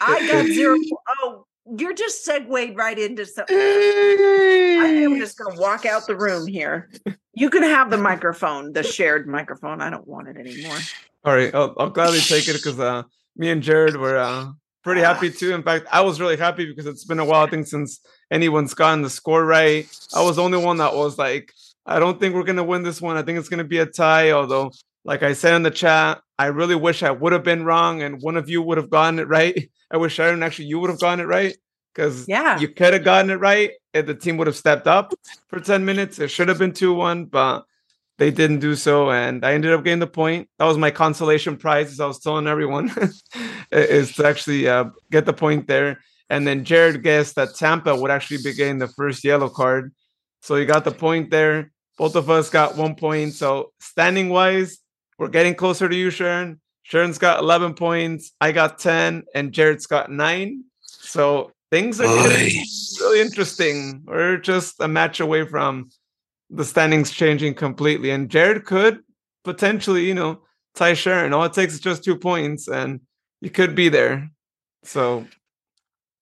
I got zero. Oh, you're just segued right into something. I think I'm just going to walk out the room here. You can have the microphone, the shared microphone. I don't want it anymore. All right, I'll, I'll gladly take it because uh, me and Jared were uh, pretty happy too. In fact, I was really happy because it's been a while, I think, since anyone's gotten the score right. I was the only one that was like, I don't think we're gonna win this one. I think it's gonna be a tie. Although, like I said in the chat, I really wish I would have been wrong and one of you would have gotten it right. I wish Sharon actually you would have gotten it right because Yeah. you could have gotten it right if the team would have stepped up for 10 minutes. It should have been 2 1, but they didn't do so. And I ended up getting the point. That was my consolation prize, as I was telling everyone, is to actually uh, get the point there. And then Jared guessed that Tampa would actually be getting the first yellow card. So he got the point there. Both of us got one point. So standing wise, we're getting closer to you, Sharon. Sharon's got 11 points. I got 10, and Jared's got nine. So things are getting really interesting. We're just a match away from the standings changing completely. And Jared could potentially, you know, tie Sharon. All it takes is just two points, and you could be there. So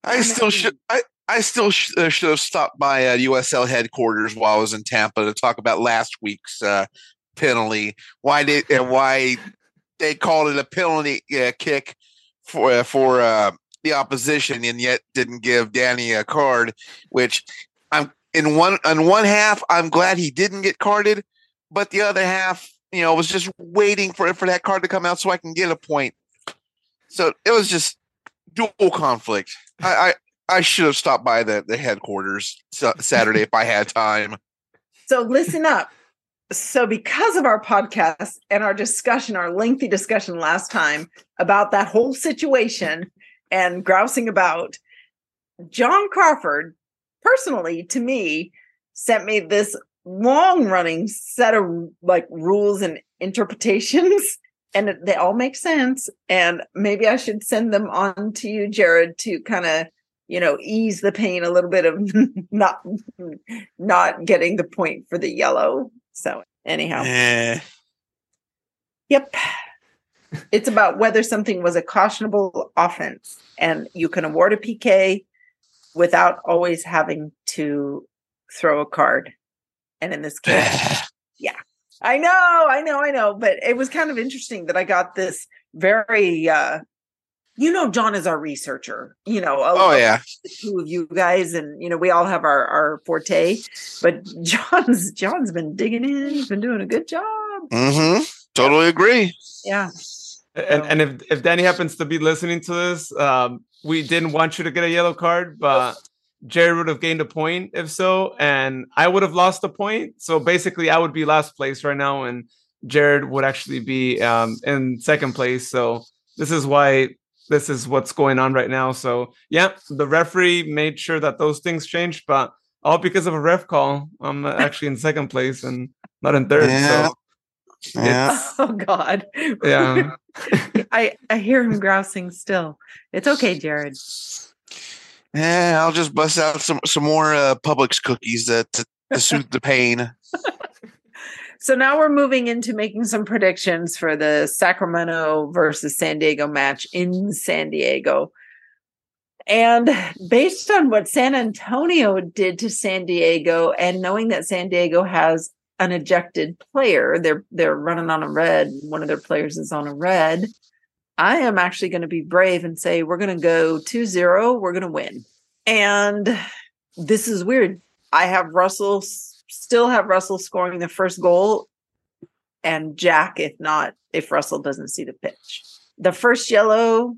I still should. I, I still sh- uh, should have stopped by uh, USL headquarters while I was in Tampa to talk about last week's uh, penalty. Why did and why they called it a penalty uh, kick for uh, for uh, the opposition, and yet didn't give Danny a card. Which I'm in one on one half, I'm glad he didn't get carded, but the other half, you know, was just waiting for for that card to come out so I can get a point. So it was just dual conflict. I, I I should have stopped by the, the headquarters Saturday if I had time. So listen up. So because of our podcast and our discussion, our lengthy discussion last time about that whole situation and grousing about, John Crawford personally to me sent me this long running set of like rules and interpretations and they all make sense and maybe I should send them on to you Jared to kind of you know ease the pain a little bit of not not getting the point for the yellow. So anyhow, Eh. yep. It's about whether something was a cautionable offense and you can award a PK without always having to throw a card. And in this case, yeah, I know, I know, I know, but it was kind of interesting that I got this very uh you know John is our researcher, you know. a- oh yeah. the two of you guys and you know we all have our our forte but john's john's been digging in he's been doing a good job Mm-hmm. Totally agree. yeah and So- and if if Danny happens to be listening to this, um, we didn't want you to get a yellow card, but Jared would have gained a point if so, and I would have lost a point. So basically, I would be last place right now, and Jared would actually be um, in second place. So this is why this is what's going on right now. So yeah, the referee made sure that those things changed, but all because of a ref call. I'm actually in second place and not in third. Yeah. So Yeah. Oh God. yeah. I I hear him grousing still. It's okay, Jared. Yeah, I'll just bust out some some more uh, Publix cookies that to, to soothe the pain. So now we're moving into making some predictions for the Sacramento versus San Diego match in San Diego. And based on what San Antonio did to San Diego and knowing that San Diego has an ejected player, they're they're running on a red, one of their players is on a red. I am actually going to be brave and say we're going to go 2-0, we're going to win. And this is weird. I have Russell still have Russell scoring the first goal and Jack if not if Russell doesn't see the pitch. The first yellow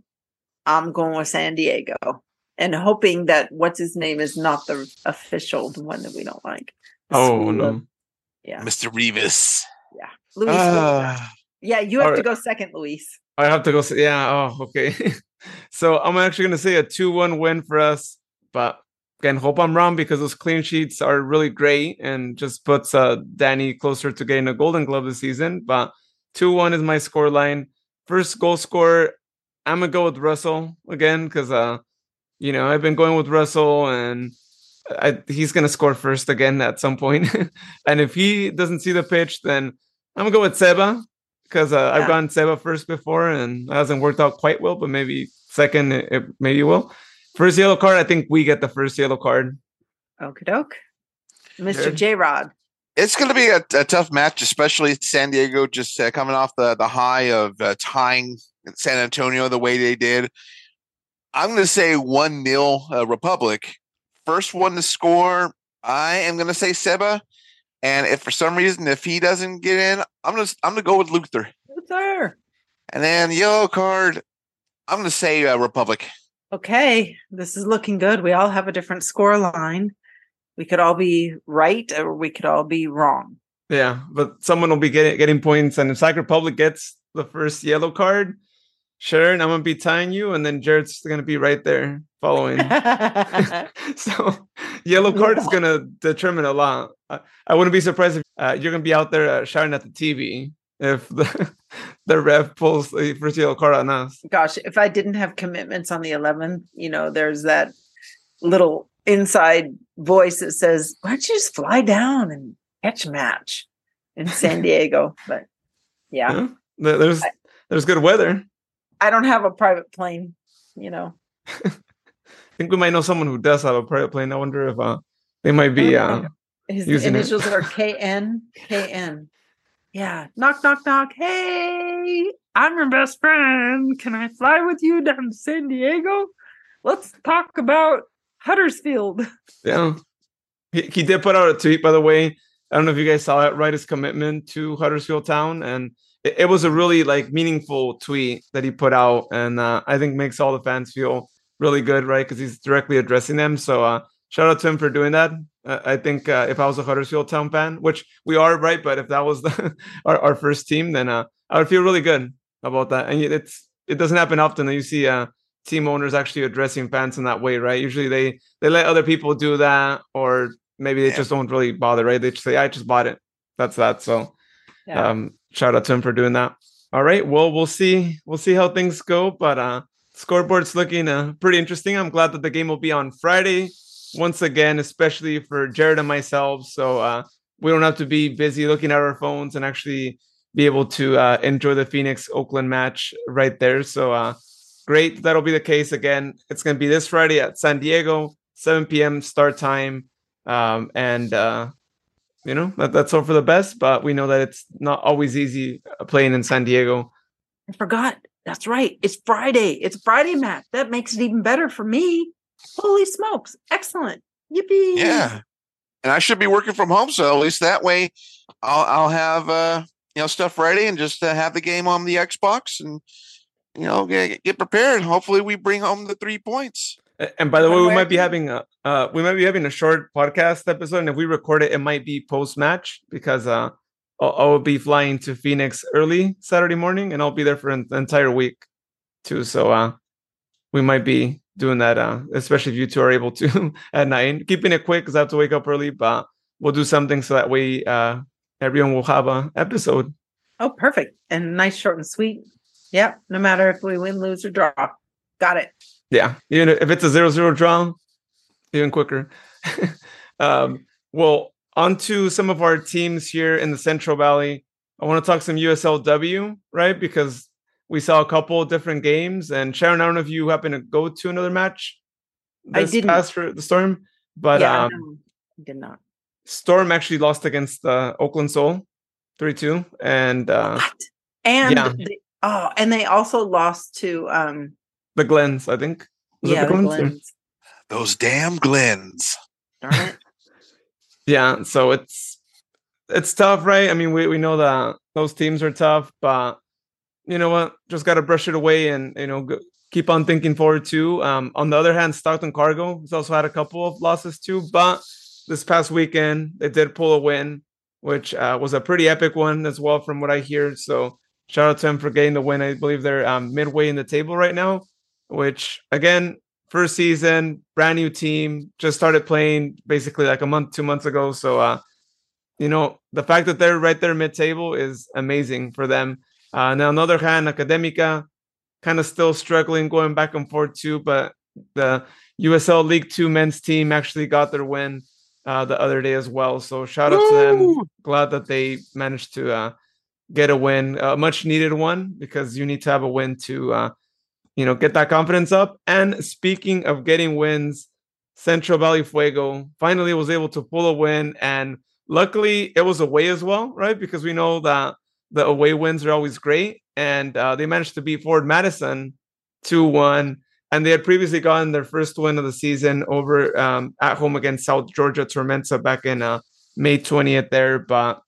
I'm going with San Diego and hoping that what's his name is not the official the one that we don't like. The Oh no. of- yeah. Mr. Revis. Yeah. Luis. Ah. yeah, you have all to go second, Luis. I have to go. Yeah. Oh, okay. so I'm actually gonna say a two-one win for us, but again, hope I'm wrong because those clean sheets are really great and just puts uh, Danny closer to getting a Golden Glove this season. But two-one is my score line. First goal scorer, I'm gonna go with Russell again because uh, you know, I've been going with Russell and. I, he's gonna score first again at some point, and if he doesn't see the pitch, then I'm gonna go with Seba because uh, Yeah. I've gone Seba first before and it hasn't worked out quite well, but maybe second it, it maybe will. First yellow card, I think we get the first yellow card. Okie doke. Mr. Jared? J Rod. It's going to be a, a tough match, especially San Diego just uh, coming off the, the high of uh, tying San Antonio the way they did. I'm going to say 1 0 uh, Republic. First one to score, I am going to say Seba. And if for some reason, if he doesn't get in, I'm going to I'm going to go with Luther. Luther. And then yellow card, I'm going to say uh, Republic. Okay, this is looking good. We all have a different score line. We could all be right or we could all be wrong. Yeah, but someone will be getting getting points, and if Sac Republic gets the first yellow card, Sharon, I'm gonna be tying you, and then Jared's gonna be right there following. so yellow card is gonna determine a lot. I, I wouldn't be surprised if uh, you're gonna be out there uh, shouting at the TV if the the ref pulls the first yellow card on us. Gosh, if I didn't have commitments on the 11th, you know, there's that little inside voice that says, why don't you just fly down and catch a match in San Diego? But yeah, Yeah, There- there's there's good weather. I don't have a private plane, you know. I think we might know someone who does have a private plane. I wonder if uh, they might be. Oh, Uh, His using it. initials are KN. KN. Yeah. Knock, knock, knock. Hey, I'm your best friend. Can I fly with you down to San Diego? Let's talk about Huddersfield. Yeah. He, he did put out a tweet, by the way. I don't know if you guys saw it, right? His commitment to Huddersfield Town. And it, it was a really like meaningful tweet that he put out. And uh, I think makes all the fans feel really good, right? Because he's directly addressing them. So uh, shout out to him for doing that. Uh, I think uh, if I was a Huddersfield Town fan, which we are, right? But if that was the, our, our first team, then uh, I would feel really good about that. And it's it doesn't happen often that you see uh, team owners actually addressing fans in that way, right? Usually they they let other people do that, or maybe they Yeah. just don't really bother, right? They just say, "I just bought it." That's that. So, Yeah. um, shout out to him for doing that. All right, well, we'll see. We'll see how things go, but uh, scoreboard's looking uh, pretty interesting. I'm glad that the game will be on Friday once again, especially for Jared and myself. So uh, we don't have to be busy looking at our phones and actually be able to uh, enjoy the Phoenix Oakland match right there. So uh, great, that'll be the case again. It's going to be this Friday at San Diego, 7 p.m. start time, um, and uh, you know that, that's all for the best. But we know that it's not always easy uh, playing in San Diego. I forgot. That's right. It's Friday. It's Friday match. That makes it even better for me. Holy smokes. Excellent. Yippee. Yeah. And I should be working from home, so at least that way I'll I'll have uh you know stuff ready and just uh, have the game on the Xbox and you know get, get prepared. Hopefully we bring home the three points. And by the way, we might be having a uh, we might be having a short podcast episode, and if we record it, it might be post match because uh, I'll, I'll be flying to Phoenix early Saturday morning, and I'll be there for an entire week too. So uh, we might be doing that, uh, especially if you two are able to at night. Keeping it quick because I have to wake up early, but we'll do something so that way uh, everyone will have a episode. Oh, perfect. And nice, short, and sweet. Yeah. No matter if we win, lose, or draw. Got it. Yeah. Even if it's a zero zero draw, even quicker. um, well, on to some of our teams here in the Central Valley. I want to talk some USLW, right? Because we saw a couple of different games. And Sharon, I don't know if you happen to go to another match. I didn't. Pass for the Storm, but yeah, um, no, did not. Storm actually lost against uh, Oakland Soul, three two, and uh, What? And yeah. they, oh, and they also lost to um the Glens, I think. Was yeah, the Glens or- Glens. Those damn Glens. Darn it. Yeah, so it's it's tough, right? I mean, we, we know that those teams are tough, but you know what? Just got to brush it away and you know go, keep on thinking forward too. Um, on the other hand, Stockton Cargo has also had a couple of losses too, but this past weekend they did pull a win, which uh, was a pretty epic one as well, from what I hear. So shout out to them for getting the win. I believe they're um, midway in the table right now, which again, first season, brand new team, just started playing basically like a month, two months ago. So uh, you know, the fact that they're right there mid table is amazing for them. Uh, now, on the other hand, Academica kind of still struggling, going back and forth too. But the USL League Two men's team actually got their win uh, the other day as well. So shout out to them. Glad that they managed to uh, get a win, a much needed one, because you need to have a win to, uh, you know, get that confidence up. And speaking of getting wins, Central Valley Fuego finally was able to pull a win, and luckily it was away as well, right? Because we know that the away wins are always great, and uh, they managed to beat Forward Madison two one, and they had previously gotten their first win of the season over um, at home against South Georgia Tormenta back in uh, May twentieth there, but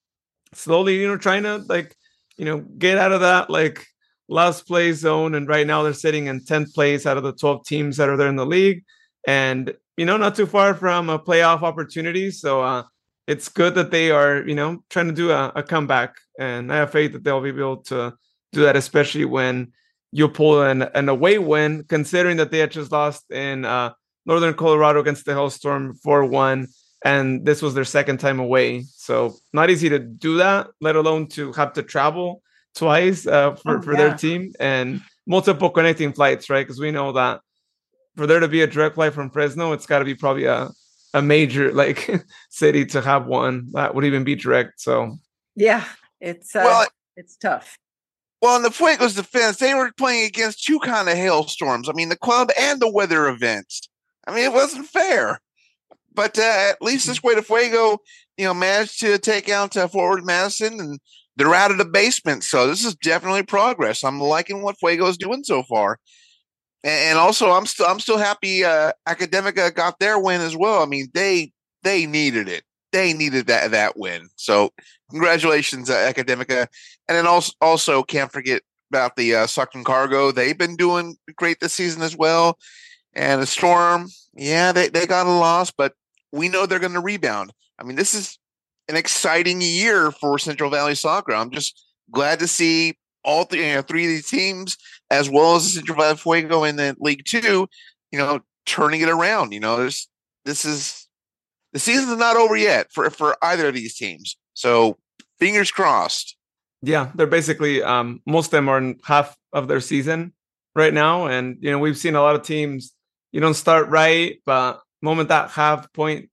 slowly, you know, trying to like, you know, get out of that like last place zone, and right now they're sitting in tenth place out of the twelve teams that are there in the league, and you know, not too far from a playoff opportunity, so. uh it's good that they are, you know, trying to do a, a comeback, and I have faith that they'll be able to do that, especially when you pull an, an away win, considering that they had just lost in uh, Northern Colorado against the Hailstorm 4 1, and this was their second time away. So, not easy to do that, let alone to have to travel twice uh, for, Oh, for their team and multiple connecting flights, right? Because we know that for there to be a direct flight from Fresno, it's got to be probably a a major like city to have one that would even be direct. So Yeah. It's uh, Well, it's tough. Well, in the Fuego's defense, they were playing against two kind of hailstorms. I mean, the club and the weather events. I mean, it wasn't fair. But uh, at least this way, the Fuego, you know, managed to take out uh, Forward Madison, and they're out of the basement. So this is definitely progress. I'm liking what Fuego's doing so far. And, also, I'm still I'm still happy. Uh, Academica got their win as well. I mean, they they needed it. They needed that that win. So congratulations, uh, Academica. And then also also can't forget about the uh, Cargo. They've been doing great this season as well. And the Storm, yeah, they, they got a loss, but we know they're going to rebound. I mean, this is an exciting year for Central Valley Soccer. I'm just glad to see all three, you know, three of these teams, as well as the Central Fuego in the League Two, you know, turning it around. You know, there's this is the season's not over yet for for either of these teams. So fingers crossed. yeah, they're basically um, most of them are in half of their season right now, and you know we've seen a lot of teams. You don't start right, but moment that half point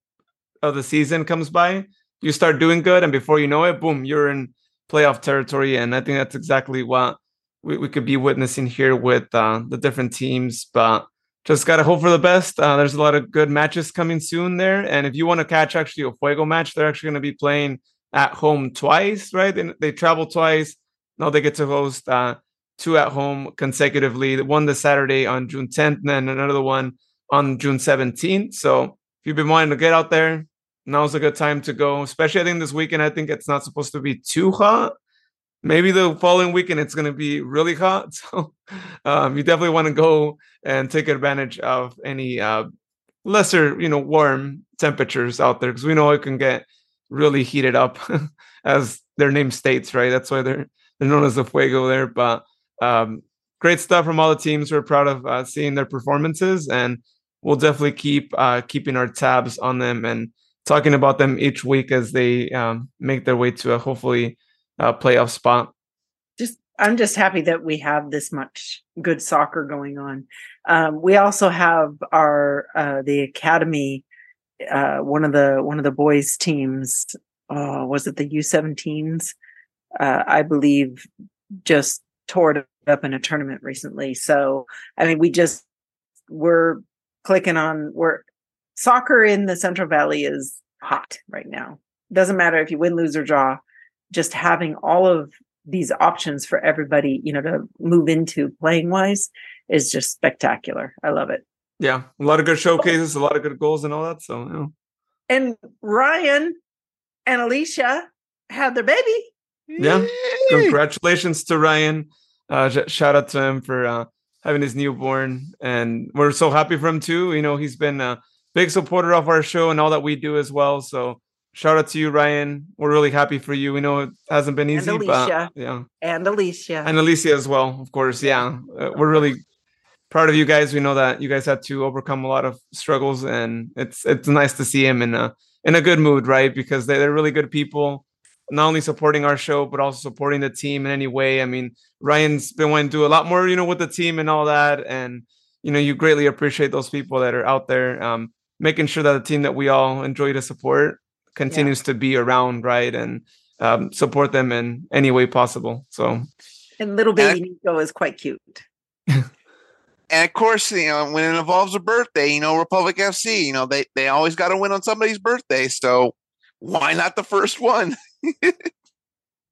of the season comes by, you start doing good, and before you know it, boom, you're in playoff territory. And I think that's exactly what we, we could be witnessing here with uh, the different teams. But just gotta hope for the best. Uh, there's a lot of good matches coming soon there, and if you want to catch actually a Fuego match, they're actually going to be playing at home twice, right? They, they travel twice. Now they get to host uh, two at home consecutively. One this Saturday on June 10th, and then another one on June 17th. So if you've been wanting to get out there, now's a good time to go. Especially I think this weekend, I think it's not supposed to be too hot. Maybe the following weekend it's going to be really hot. So um, you definitely want to go and take advantage of any uh, lesser, you know, warm temperatures out there because we know it can get really heated up, as their name states, right? That's why they're they're known as the Fuego there. But um, great stuff from all the teams. We're proud of uh, seeing their performances, and we'll definitely keep uh, keeping our tabs on them and talking about them each week as they um, make their way to a hopefully uh, playoff spot. Just, I'm just happy that we have this much good soccer going on. Um, we also have our uh, the academy. Uh, one of the one of the boys teams. Oh, was it the U17s? Uh, I believe just tore it up in a tournament recently. So, I mean, we just we're clicking on we're soccer in the Central Valley is hot right now. Doesn't matter if you win, lose, or draw. Just having all of these options for everybody, you know, to move into playing wise is just spectacular. I love it. Yeah, a lot of good showcases, a lot of good goals, and all that. So, yeah. and Ryan and Alicia had their baby. Yeah, congratulations to Ryan. Uh, shout out to him for uh, having his newborn, and we're so happy for him too. You know, he's been a big supporter of our show and all that we do as well. So shout out to you, Ryan. We're really happy for you. We know it hasn't been easy, and Alicia. but yeah, and Alicia, and Alicia as well, of course. Yeah, uh, we're really proud of you guys. We know that you guys had to overcome a lot of struggles, and it's it's nice to see him in a in a good mood, right? Because they, they're really good people not only supporting our show but also supporting the team in any way. I mean, Ryan's been wanting to do a lot more, you know, with the team and all that, and you know, you greatly appreciate those people that are out there, um, making sure that the team that we all enjoy to support continues yeah. to be around, right, and um, support them in any way possible. So, and little baby and, Nico is quite cute. and of course, you know, when it involves a birthday, you know, Republic FC, you know, they they always got to win on somebody's birthday, so why not the first one?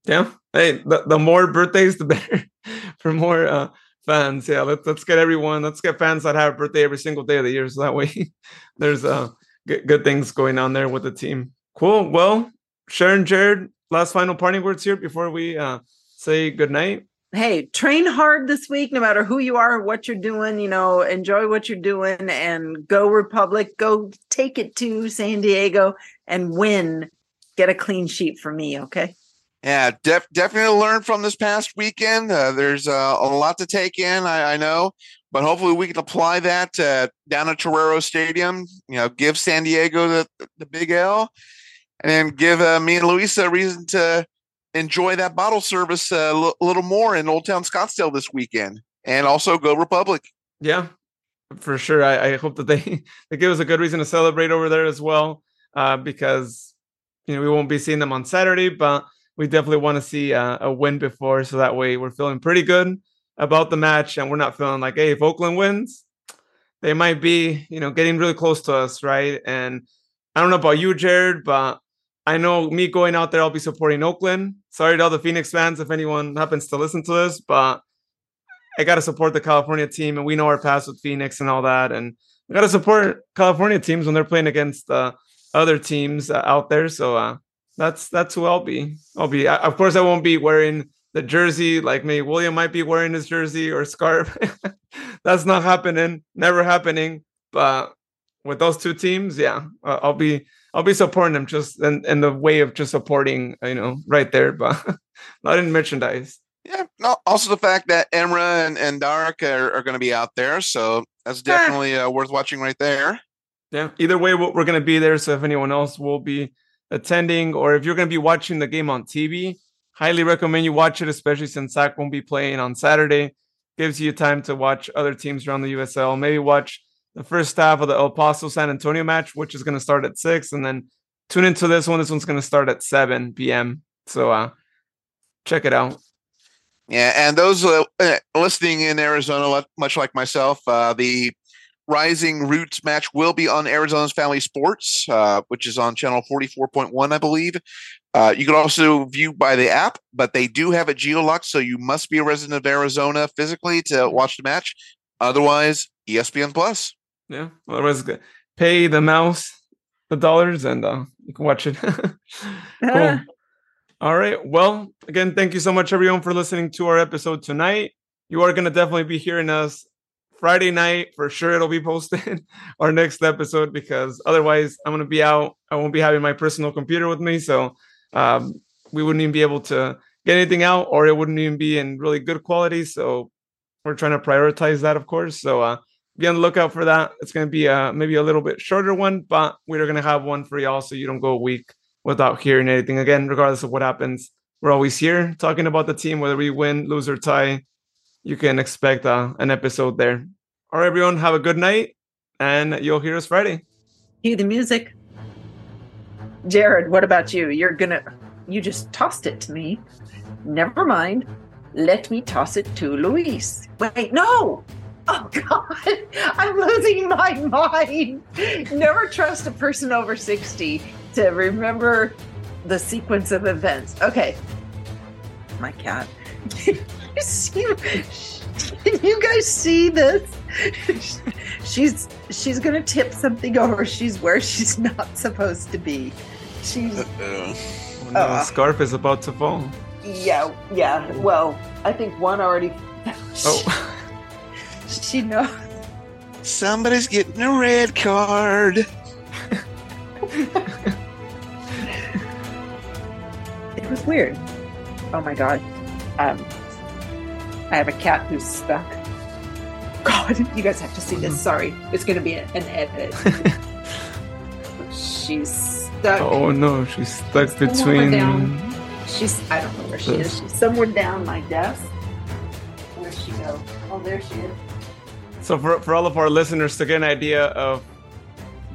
yeah. Hey, the, the more birthdays, the better for more uh, fans. Yeah, let's let's get everyone. Let's get fans that have a birthday every single day of the year, so that way there's uh good, good things going on there with the team. Cool. Well, Sharon, Jared, last final parting words here before we uh say good night. Hey, train hard this week, no matter who you are, what you're doing. You know, enjoy what you're doing, and go Republic. Go take it to San Diego and win get a clean sheet for me, okay? Yeah, def- definitely learn from this past weekend. Uh, there's uh, a lot to take in, I, I, know, but hopefully we can apply that uh, down at Torero Stadium. You know, give San Diego the the big L, and give uh, me and Luisa a reason to enjoy that bottle service a uh, little more in Old Town Scottsdale this weekend, and also go Republic. Yeah, for sure. I, I hope that they they give us a good reason to celebrate over there as well, uh, because you know we won't be seeing them on Saturday, but we definitely want to see a, a win before, so that way we're feeling pretty good about the match, and we're not feeling like, hey, if Oakland wins, they might be, you know, getting really close to us, right? And I don't know about you, Jared, but I know me going out there, I'll be supporting Oakland. Sorry to all the Phoenix fans if anyone happens to listen to this, but I got to support the California team, and we know our past with Phoenix and all that, and we got to support California teams when they're playing against uh, other teams uh, out there. So uh, that's that's who I'll be. I'll be. I, of course, I won't be wearing the jersey like me. William might be wearing his jersey or scarf. that's not happening. Never happening. But with those two teams, yeah, I'll be I'll be supporting them just in, in the way of just supporting, you know, right there, but not in merchandise. Yeah. No, also the fact that Emra and, and Dark are, are going to be out there. So that's definitely uh, worth watching right there yeah either way we're going to be there so if anyone else will be attending or if you're going to be watching the game on tv highly recommend you watch it especially since sac won't be playing on saturday. Gives you time to watch other teams around the usl maybe watch the first half of the el paso san antonio match which is going to start at 6 and then tune into this one. This one's going to start at 7 p.m so uh check it out. Yeah and those uh, listening in arizona much like myself uh, the Rising Roots match will be on Arizona's Family Sports, uh, which is on channel 44.1, I believe. Uh, you can also view by the app, but they do have a geolock, so you must be a resident of Arizona physically to watch the match. Otherwise, ESPN Plus. Yeah, otherwise, pay the mouse the dollars and uh, you can watch it. cool. All right. Well, again, thank you so much, everyone, for listening to our episode tonight. You are going to definitely be hearing us Friday night for sure it'll be posted our next episode because otherwise I'm gonna be out. I won't be having my personal computer with me, so um, we wouldn't even be able to get anything out, or it wouldn't even be in really good quality. So we're trying to prioritize that, of course. So uh, be on the lookout for that. It's to be uh, maybe a little bit shorter one, but we're to have one for y'all so you don't go a week without hearing anything. Again, regardless of what happens, we're always here talking about the team, whether we win, lose, or tie. You can expect uh, an episode there. All right, everyone, have a good night, and you'll hear us Friday. Cue the music. Jared, what about you? You're gonna. You just tossed it to me. Never mind. Let me toss it to Luis. Wait, no. Oh God, I'm losing my mind. Never trust a person over 60 to remember the sequence of events. Okay. My cat. see, can you guys see this? she's she's gonna tip something over. She's where she's not supposed to be. She's Uh-oh. Oh, no, Uh. the scarf is about to fall. yeah, yeah. Well, I think one already Oh, she knows. Somebody's getting a red card. It was weird. Oh my god. Um I have a cat who's stuck. God, you guys have to see this. Mm-hmm. Sorry. It's gonna be an edit. She's stuck. oh no, she's stuck Somewhere between. down. She's I don't know where she is. She's somewhere down my desk. Where'd she go? Oh there she is. So for for all of our listeners to get an idea of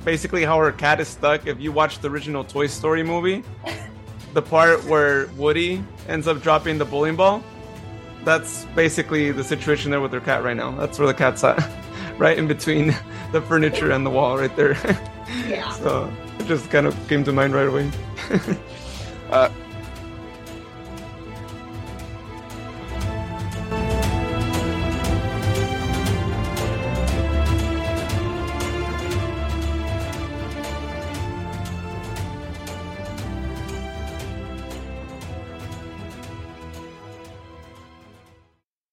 basically how her cat is stuck, if you watch the original Toy Story movie, the part where Woody ends up dropping the bowling ball, that's basically the situation there with their cat right now. That's where the cat's at, right in between the furniture and the wall, right there. Yeah. so it just kind of came to mind right away. Uh,